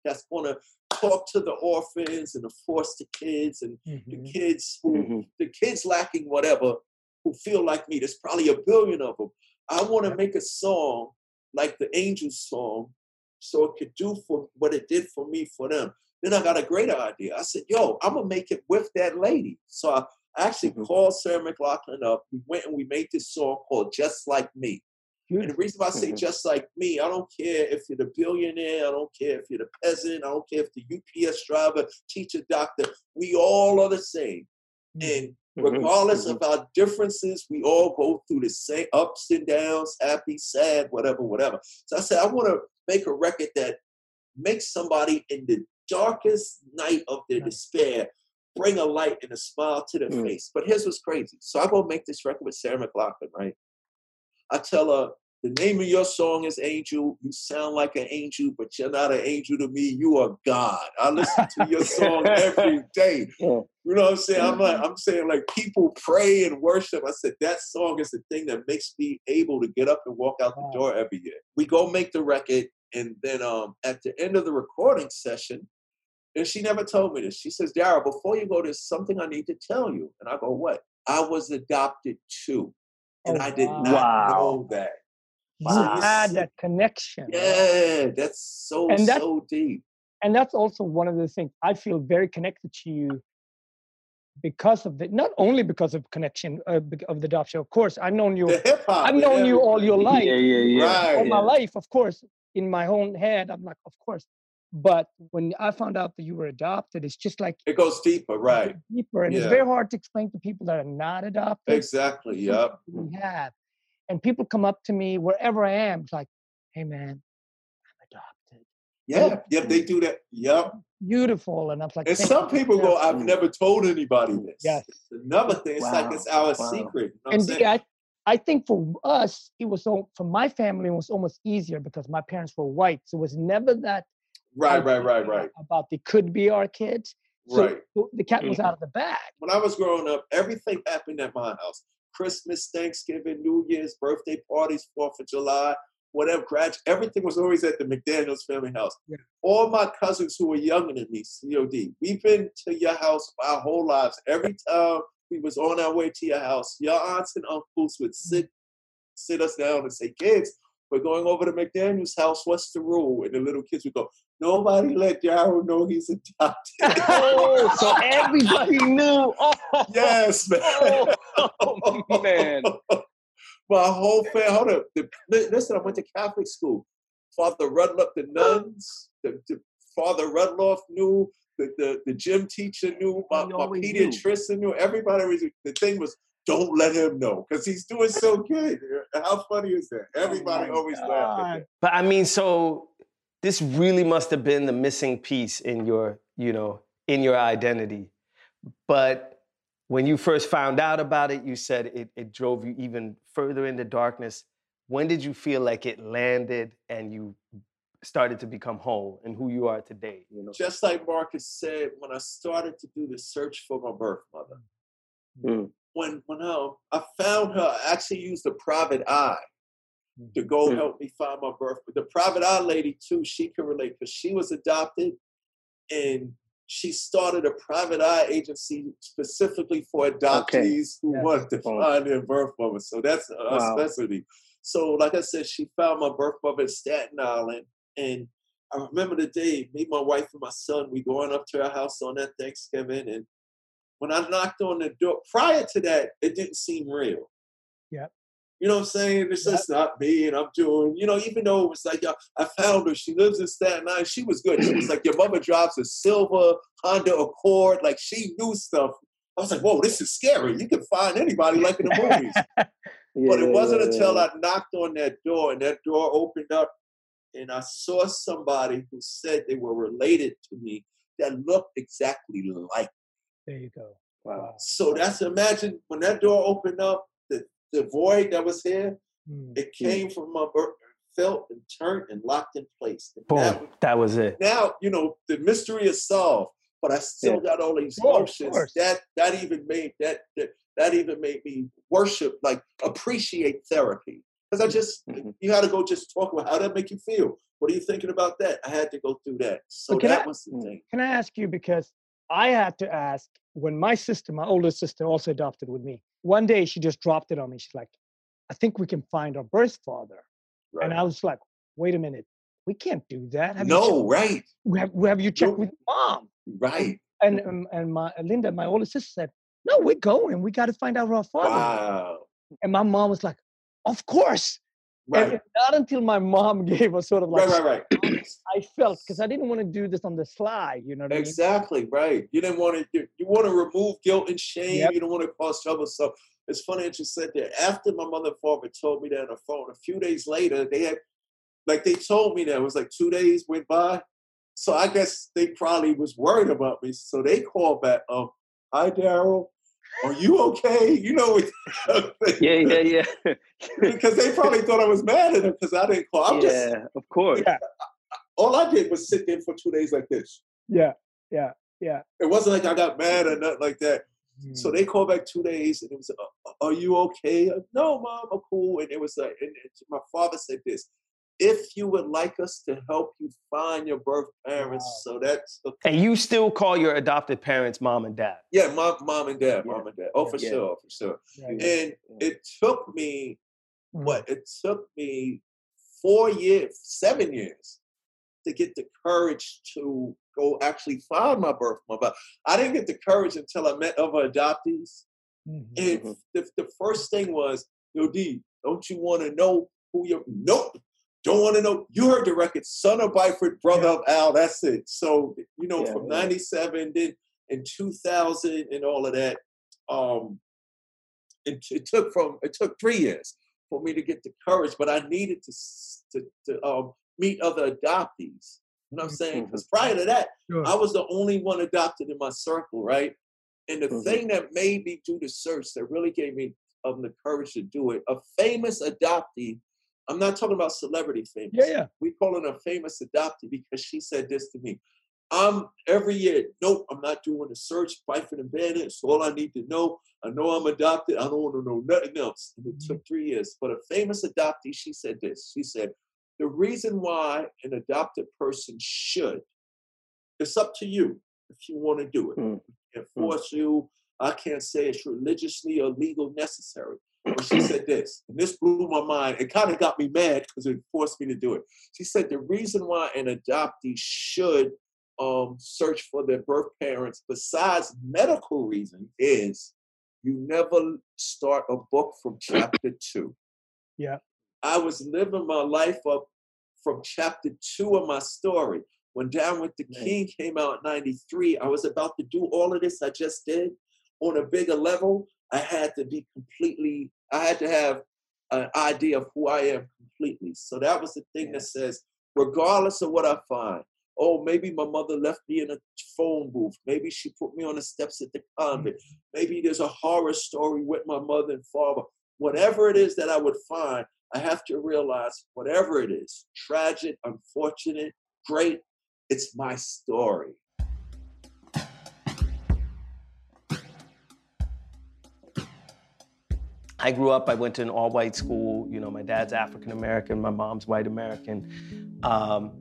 that's going to talk to the orphans and the foster kids and the Mhm. kids who Mhm. the kids lacking whatever who feel like me. There's probably a billion of them. I want to Yeah. make a song like the Angels song, so it could do for what it did for me for them. Then I got a greater idea. I said, yo, I'm gonna make it with that lady. So I actually Mm-hmm. called Sarah McLachlan up. We went and we made this song called Just Like Me. And the reason why I say Mhm. just like me, I don't care if you're the billionaire, I don't care if you're the peasant, I don't care if the UPS driver, teacher, doctor, we all are the same. And Mhm. regardless Mhm. of our differences, we all go through the same ups and downs, happy, sad, whatever, whatever. So I said, I want to make a record that makes somebody in the darkest night of their despair bring a light and a smile to their Mm. face. But here's what's crazy. So I go make this record with Sarah McLachlan, right? I tell her, the name of your song is Angel. You sound like an angel, but you're not an angel to me. You are God. I listen to your song every day. You know what I'm saying? I'm like, I'm saying like people pray and worship. I said that song is the thing that makes me able to get up and walk out the door every year. We go make the record, and then um at the end of the recording session, and she never told me this. She says, Dara, before you go, there's something I need to tell you. And I go, what? I was adopted too. And Oh, I did not Wow. know that. You you had that connection. Yeah, that's so And that- so deep. and that's also one of the things I feel very connected to you because of the not only because of connection uh, of the adoption. Of course, I've known you. The hip hop. I've and known you all your life. Yeah, yeah, yeah. Right. all my life, of course. In my own head, I'm like, of course. But when I found out that you were adopted, it's just like It goes deeper, right? deeper, and it's very hard to explain to people that are not adopted. Exactly. Yep. We have, and people come up to me wherever I am, it's like, "Hey, man, I'm adopted." Yeah. Yep. They do that. Yep. Beautiful, and I'm like, And some people go, I've never told anybody this. Yes. Another thing, it's like it's our Wow. secret. You know and saying? I, I think for us, it was so for my family, it was almost easier because my parents were white, so it was never that Right, right, right, right. about they could be our kids. So Right. the- the cat was Mhm. out of the bag. When I was growing up, everything happened at my house. Christmas, Thanksgiving, New Year's, birthday parties, Fourth of July, whatever, grad, everything was always at the McDaniels family house. Yeah. All my cousins who were younger than me, COD, we've been to your house our whole lives. Every time we was on our way to your house, your aunts and uncles would mm-hmm. sit sit us down and say, kids, we're going over to McDaniel's house. What's the rule? And the little kids would go, nobody let Darryl know he's adopted. Oh, so everybody knew. Oh, yes, man. oh, Oh, man. My whole family. Hold up. The, listen, I went to Catholic school. Father Rudloff, the nuns, the, the Father Rudloff knew. The, the, the gym teacher knew. My, my always knew. pediatrician knew. Everybody was. The thing was, don't let him know because he's doing so good. How funny is that? Oh everybody my always laughed at God. that. But I mean, so this really must have been the missing piece in your, you know, in your identity. But when you first found out about it, you said it, it drove you even further into darkness. When did you feel like it landed and you started to become whole and who you are today? You know? Just like Marcus said, when I started to do the search for my birth mother, Mm. when when um, I found her, I actually used a private eye to go Mm. help me find my birth. But the private eye lady too, she can relate because she was adopted, and she started a private eye agency specifically for adoptees who Yes. wanted to find their birth mother. So that's a Wow. specialty. So, like I said, she found my birth mother in Staten Island, and I remember the day, me, my wife, and my son, we going up to her house on that Thanksgiving, and when I knocked on the door, prior to that, it didn't seem real. Yep. You know what I'm saying? It's just not me, and I'm doing, you know, even though it was like, uh, I found her, she lives in Staten Island, she was good. She was like, Your mother drives a silver Honda Accord, like she knew stuff. I was like, Whoa, this is scary. You can find anybody like in the movies. but it wasn't until I knocked on that door and that door opened up and I saw somebody who said they were related to me that looked exactly like. There you go. Wow. So that's imagine when that door opened up, the, the void that was here, Mm. it came from my birth, felt and turned and locked in place. And Boom. Now, That was it. now, you know, the mystery is solved, but I still got all these Oh, emotions. course. That that even made that that, that even made me worship, like appreciate therapy. Because I just Mhm. you had to go just talk about how that make you feel. What are you thinking about that? I had to go through that. So that I- was the Mm. thing. Can I ask you because I had to ask when my sister, my older sister, also adopted with me. One day she just dropped it on me. She's like, "I think we can find our birth father," Right. and I was like, "Wait a minute, we can't do that. Have no, right, have, have you checked with mom? right. And um, and my Linda, my older sister said, no, we're going. We got to find out our father. Wow. And my mom was like, of course. Right. And not until my mom gave us sort of like Right, right, right. I felt because I didn't want to do this on the sly. You know what I mean? Exactly right. You didn't want to. You, you want to remove guilt and shame. Yep. You don't want to cause trouble. So it's funny that you said that. After my mother and father told me that on the phone, a few days later, they had, like, they told me that it was like two days went by. So I guess they probably was worried about me. So they called back. Um, hi Darryl, are you okay? You know, Yeah, yeah, yeah. because they probably thought I was mad at them because I didn't call. I'm just yeah, of course. Yeah, all I did was sit there for two days like this. yeah, yeah, yeah. It wasn't like I got mad or nothing like that. So Mm. they called back two days, and it was, uh, "Are you okay?" No, mom, I'm cool. And it was like, and and my father said this: "If you would like us to help you find your birth parents, so that's okay. And you still call your adopted parents mom and dad. yeah, mom, mom and dad, mom and dad. Oh, for Yeah. sure, for sure." Yeah, And it took me what? It took me four years, seven years to get the courage to go actually find my birth mother. I didn't get the courage until I met other adoptees. Mhm. And the, the first thing was, yo, D, don't you want to know who you're? Nope. Don't want to know. You heard the record, son of Byford, brother of Al. That's it. So, you know, Yeah, from yeah. 97, then in 2000 and all of that, um, it, it took from, it took three years for me to get the courage, but I needed to, to, to um, meet other adoptees. You know what I'm saying? Because prior to that, Sure. I was the only one adopted in my circle, right? And the Mhm. thing that made me do the search that really gave me um, the courage to do it, a famous adoptee. I'm not talking about celebrity famous. Yeah, yeah. We call a famous adoptee because she said this to me. I'm every year, nope, I'm not doing the search, Byford and Bannah. It's all I need to know. I know I'm adopted. I don't want to know nothing else. And it took three years. But a famous adoptee, she said this. She said, the reason why an adopted person should, it's up to you if you want to do it. Mm. I can't force you. I can't say it's religiously or legal necessary. She said this, and this blew my mind. It kind of got me mad because it forced me to do it. She said the reason why an adoptee should um, search for their birth parents, besides medical reason, is you never start a book from chapter two. Yeah. I was living my life up from chapter two of my story. When Down with the King came out in 93, I was about to do all of this I just did on a bigger level. I had to be completely, I had to have an idea of who I am completely. So that was the thing that says, regardless of what I find, oh, maybe my mother left me in a phone booth. Maybe she put me on the steps at the convent. Mm-hmm. Maybe there's a horror story with my mother and father. Whatever it is that I would find, I have to realize whatever it is, tragic, unfortunate, great, it's my story. I grew up, I went to an all white school. You know, my dad's African American, my mom's white American. Um,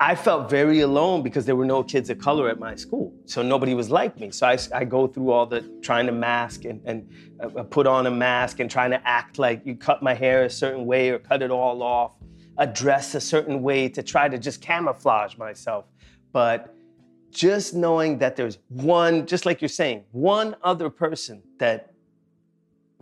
I felt very alone because there were no kids of color at my school. So nobody was like me. So I, I go through all the trying to mask and, and uh, put on a mask and trying to act like you cut my hair a certain way or cut it all off, address a certain way to try to just camouflage myself. But just knowing that there's one, just like you're saying, one other person that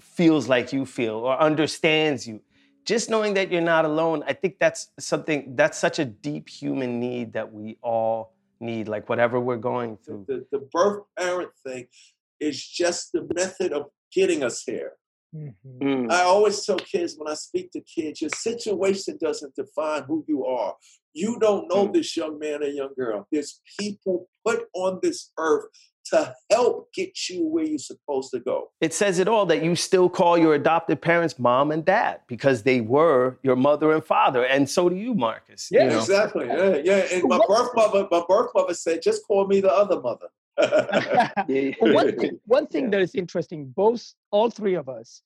feels like you feel or understands you. Just knowing that you're not alone, I think that's something that's such a deep human need that we all need, like whatever we're going through. The, the birth parent thing is just the method of getting us here. Mhm. Mm. I always tell kids when I speak to kids, your situation doesn't define who you are. You don't know this young man or young girl. There's people put on this earth to help get you where you're supposed to go. It says it all that you still call your adopted parents mom and dad because they were your mother and father, and so do you, Marcus. you Yeah, know? Exactly. Yeah, yeah. And my birth mother, my birth mother said, just call me the other mother. Yeah, Well, yeah. one thing, one thing that is interesting, both all three of us,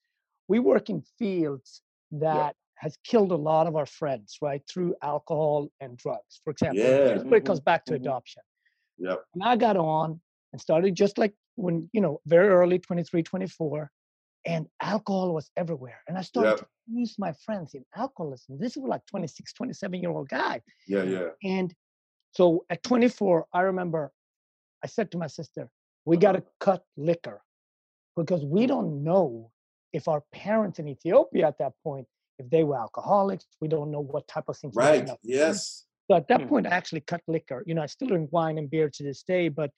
we work in fields that has killed a lot of our friends, right? Through alcohol and drugs, for example. Yeah. That's where it comes back to Mhm. adoption. Yep. And I got on and started just like when, you know, very early, 23, 24. and alcohol was everywhere. And I started Yep. to use my friends in alcoholism. This was like 26, 27 year old guy. Yeah, yeah. And so at 24, I remember I said to my sister, we got to cut liquor because we don't know if our parents in Ethiopia at that point, if they were alcoholics, we don't know what type of things. Right. Yes. So at that Hmm. point, I actually cut liquor. You know, I still drink wine and beer to this day, but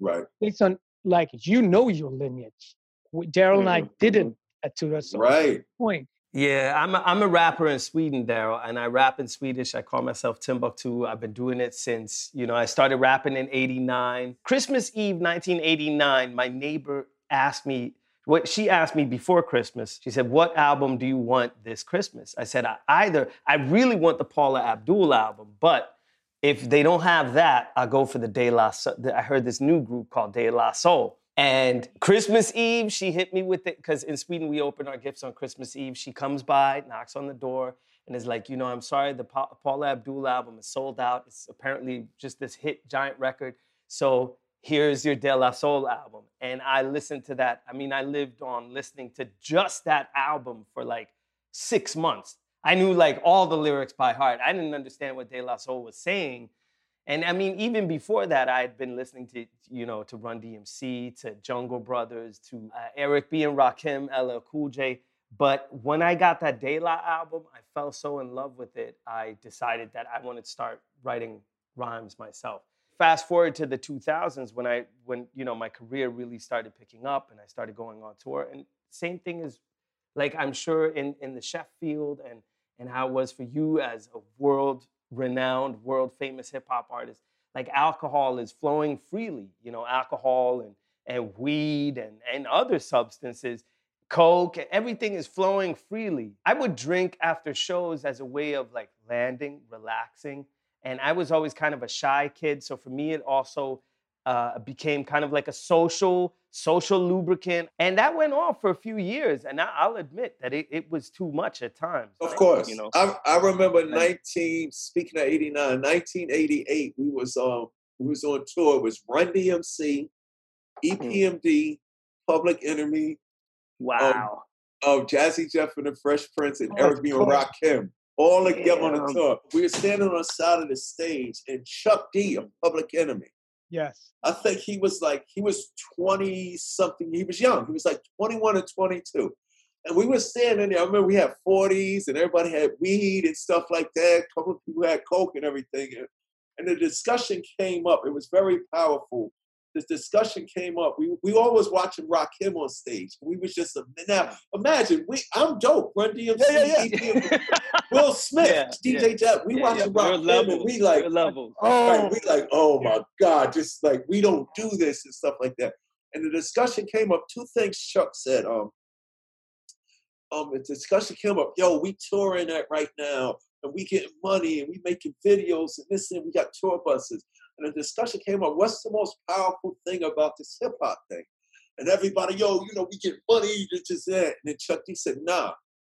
Right. based on like you know your lineage. We- Darryl and I mm-hmm, didn't at to a certain Right. point. Yeah, I'm a, I'm a rapper in Sweden, Darryl, and I rap in Swedish. I call myself Timbuktu. I've been doing it since, you know, I started rapping in 89. Christmas Eve 1989, my neighbor asked me, what she asked me before Christmas, she said, What album do you want this Christmas? I said, I, Either, I really want the Paula Abdul album, but if they don't have that, I go for the De La Soul. I heard this new group called De La Soul. And Christmas Eve, she hit me with it because in Sweden we open our gifts on Christmas Eve. She comes by, knocks on the door, and is like, you know, I'm sorry, the pa- Paula Abdul album is sold out. It's apparently just this hit giant record. So here's your De La Soul album. And I listened to that. I mean, I lived on listening to just that album for like six months. I knew like all the lyrics by heart. I didn't understand what De La Soul was saying. And I mean, even before that, I had been listening to, you know, to Run DMC, to Jungle Brothers, to uh, Eric B. and Rakim, LL Cool J. But when I got that De La album, I fell so in love with it, I decided that I wanted to start writing rhymes myself. Fast forward to the 2000s when I, when, you know, my career really started picking up and I started going on tour. And same thing is like I'm sure in, in the chef field and, and how it was for you as a world renowned, world famous hip hop artist, like alcohol is flowing freely, you know, alcohol and, and weed and, and other substances, coke, and everything is flowing freely. I would drink after shows as a way of like landing, relaxing. And I was always kind of a shy kid. So for me, it also uh, became kind of like a social social lubricant and that went on for a few years and I, i'll admit that it, it was too much at times Of course. you know I, I remember 19, speaking of 89, 1988, we was um we was on tour. It was Run DMC, E EPMD, Public Enemy, wow. um, Jazzy Jeff and the Fresh Prince, and Oh, Eric B. and. Rakim. All together on the Damn. tour. We were standing on the side of the stage, and Chuck D, of Public Enemy, Yes. I think he was like, he was 20 something. He was young. He was like 21 or 22. And we were standing there. I remember we had 40s and everybody had weed and stuff like that. A couple of people had coke and everything. And, and the discussion came up. It was very powerful. This discussion came up. We we always watching Rakim on stage. We was just a now imagine we I'm dope. Run DMC, Yeah, yeah, yeah. Will Smith, DJ Jeff. We watching yeah, Rakim and we like. Right, Oh, we like, oh my God, just like we don't do this and stuff like that. And the discussion came up. Two things Chuck said. Um, um, the discussion came up. Yo, we touring that right now, and we getting money, and we making videos, and this, and we got tour buses. And the discussion came up. What's the most powerful thing about this hip hop thing? And everybody, yo, you know, we get money, this is that. And then Chuck D said, Nah,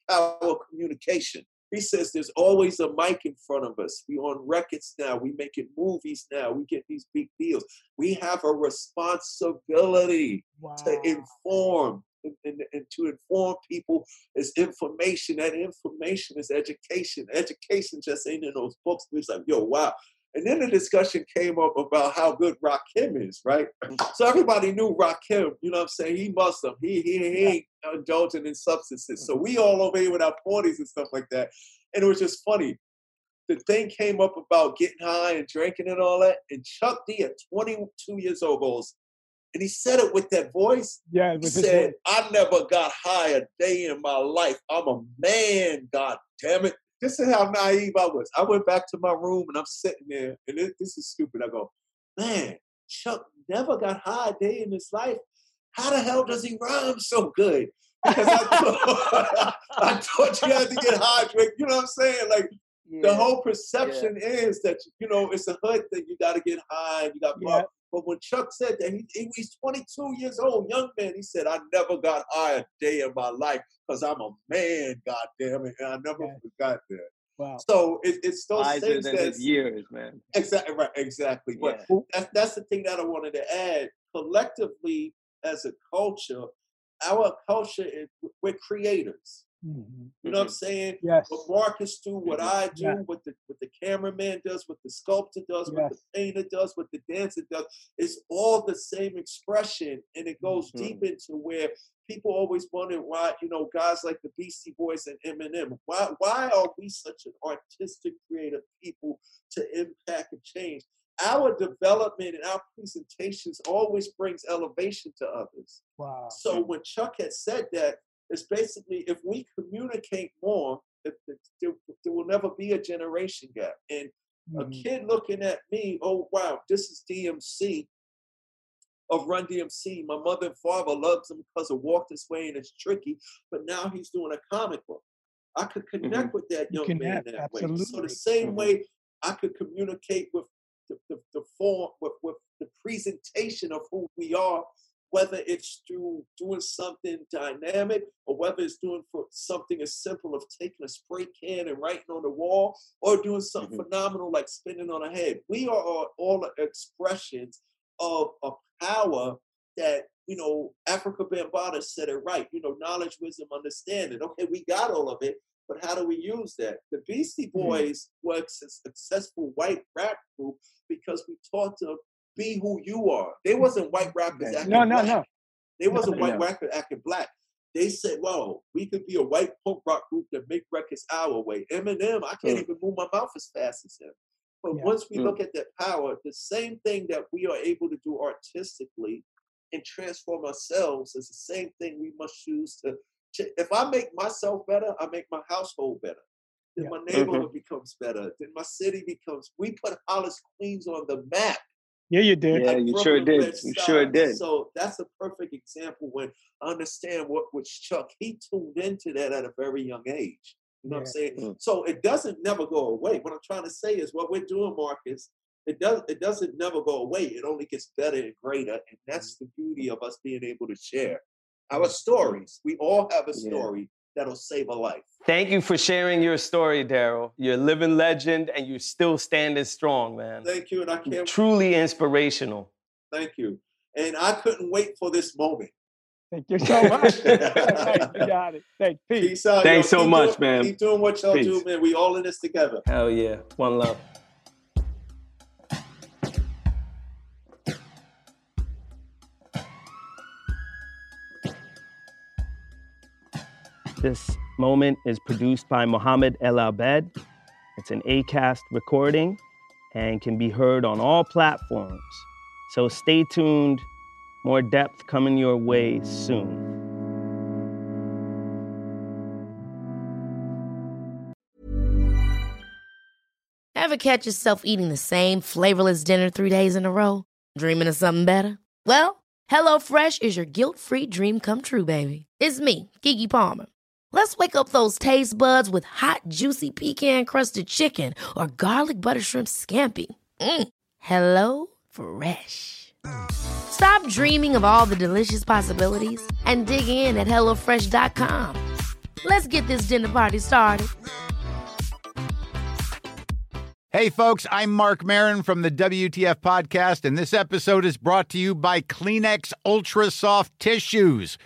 power communication. He says there's always a mic in front of us. We on records now. We making movies now. We get these big deals. We have a responsibility wow. to inform and, and, and to inform people is information. That information is education. Education just ain't in those books. It's like, yo, wow. And then the discussion came up about how good Rakim is, right? Mm. So everybody knew Rakim, you know what I'm saying? He Muslim. He he, he ain't indulging in substances. So mm. we all over here with our 40s and stuff like that. And it was just funny. The thing came up about getting high and drinking and all that. And Chuck D at 22 years old goes, and he said it with that voice. Yeah, He said, voice. I never got high a day in my life. I'm a man, god damn it. This is how naive I was. I went back to my room and I'm sitting there, and this, this is stupid. I go, man, Chuck never got high a day in his life. How the hell does he rhyme so good? Because I thought, I thought you had to get high, drink. You know what I'm saying? Like the whole perception is that you know it's a hood thing. You got to get high. You got Yeah. but when Chuck said that, he, he- he's 22 years old, young man. He said, I never got high a day in my life because I'm a man, God damn it. And I never Yeah. forgot that. Wow. So it, it's those Wiser things than years, man. exactly right, exactly. But that's that's the thing that I wanted to add. Collectively, as a culture, our culture is we're creators. Mm-hmm. You know what I'm saying? Yes. What Marcus do, what I do, what the what the cameraman does, what the sculptor does, what the painter does, what the dancer does, it's all the same expression, and it goes Mm-hmm. deep into where people always wonder why, you know, guys like the Beastie Boys and Eminem, why why are we such an artistic, creative people to impact and change? Our development and our presentations always brings elevation to others. Wow. So when Chuck had said that, it's basically if we communicate more, there, there will never be a generation gap. And a Mhm. kid looking at me, oh wow, this is DMC of Run DMC. My mother and father loves him because of Walk This Way and it's tricky, but now he's doing a comic book. I could connect with that You young man connect, that way. So the same Mhm. way I could communicate with the, the, the form, with, with the presentation of who we are, whether it's through doing something dynamic or whether it's doing for something as simple of taking a spray can and writing on the wall or doing something mm-hmm. phenomenal like spinning on a head. We are all, expressions of a power that, you know, Afrika Bambaataa said it right, you know, knowledge, wisdom, understanding. Okay, we got all of it, but how do we use that? The Beastie mm-hmm. Boys were a successful white rap group because we taught them be who you are. They wasn't white rappers acting No, no, black. no. They wasn't No. white rapper acting black. They said, "Well, we could be a white punk rock group that make records our way." Eminem, I can't Mm. even move my mouth as fast as him. But Yeah. once we Mm. look at that power, the same thing that we are able to do artistically and transform ourselves is the same thing we must use to. ch- If I make myself better, I make my household better. Then Yeah. my neighborhood becomes better. Then my city becomes. We put Hollis Queens on the map. Yeah, you did. Yeah, you sure did. You sure did. So that's a perfect example when I understand what which Chuck he tuned into that at a very young age. You know what I'm saying? Mm. So it doesn't never go away. What I'm trying to say is what we're doing, Marcus. It does. It doesn't never go away. It only gets better and greater, and that's the beauty of us being able to share our stories. We all have a Yeah. story that'll save a life. Thank you for sharing your story, Darryl. You're a living legend and you're still standing strong, man. Thank you, and I can't. Truly inspirational. Thank you, and I couldn't wait for this moment. Thank you so much. Thanks, you got it. Thanks. Peace. Peace out. Thanks yo. so Keep much, doing- man. Keep doing what y'all do, man. We all in this together. Hell yeah. One love. This moment is produced by Mohammed El Abed. It's an ACAST recording and can be heard on all platforms. So stay tuned. More depth coming your way soon. Ever catch yourself eating the same flavorless dinner three days in a row? Dreaming of something better? Well, HelloFresh is your guilt-free dream come true, baby. It's me, Keke Palmer. Let's wake up those taste buds with hot, juicy pecan-crusted chicken or garlic butter shrimp scampi. Mm. Hello Fresh. Stop dreaming of all the delicious possibilities and dig in at HelloFresh.com. Let's get this dinner party started. Hey, folks, I'm Marc Maron from the WTF Podcast, and this episode is brought to you by Kleenex Ultra Soft Tissues,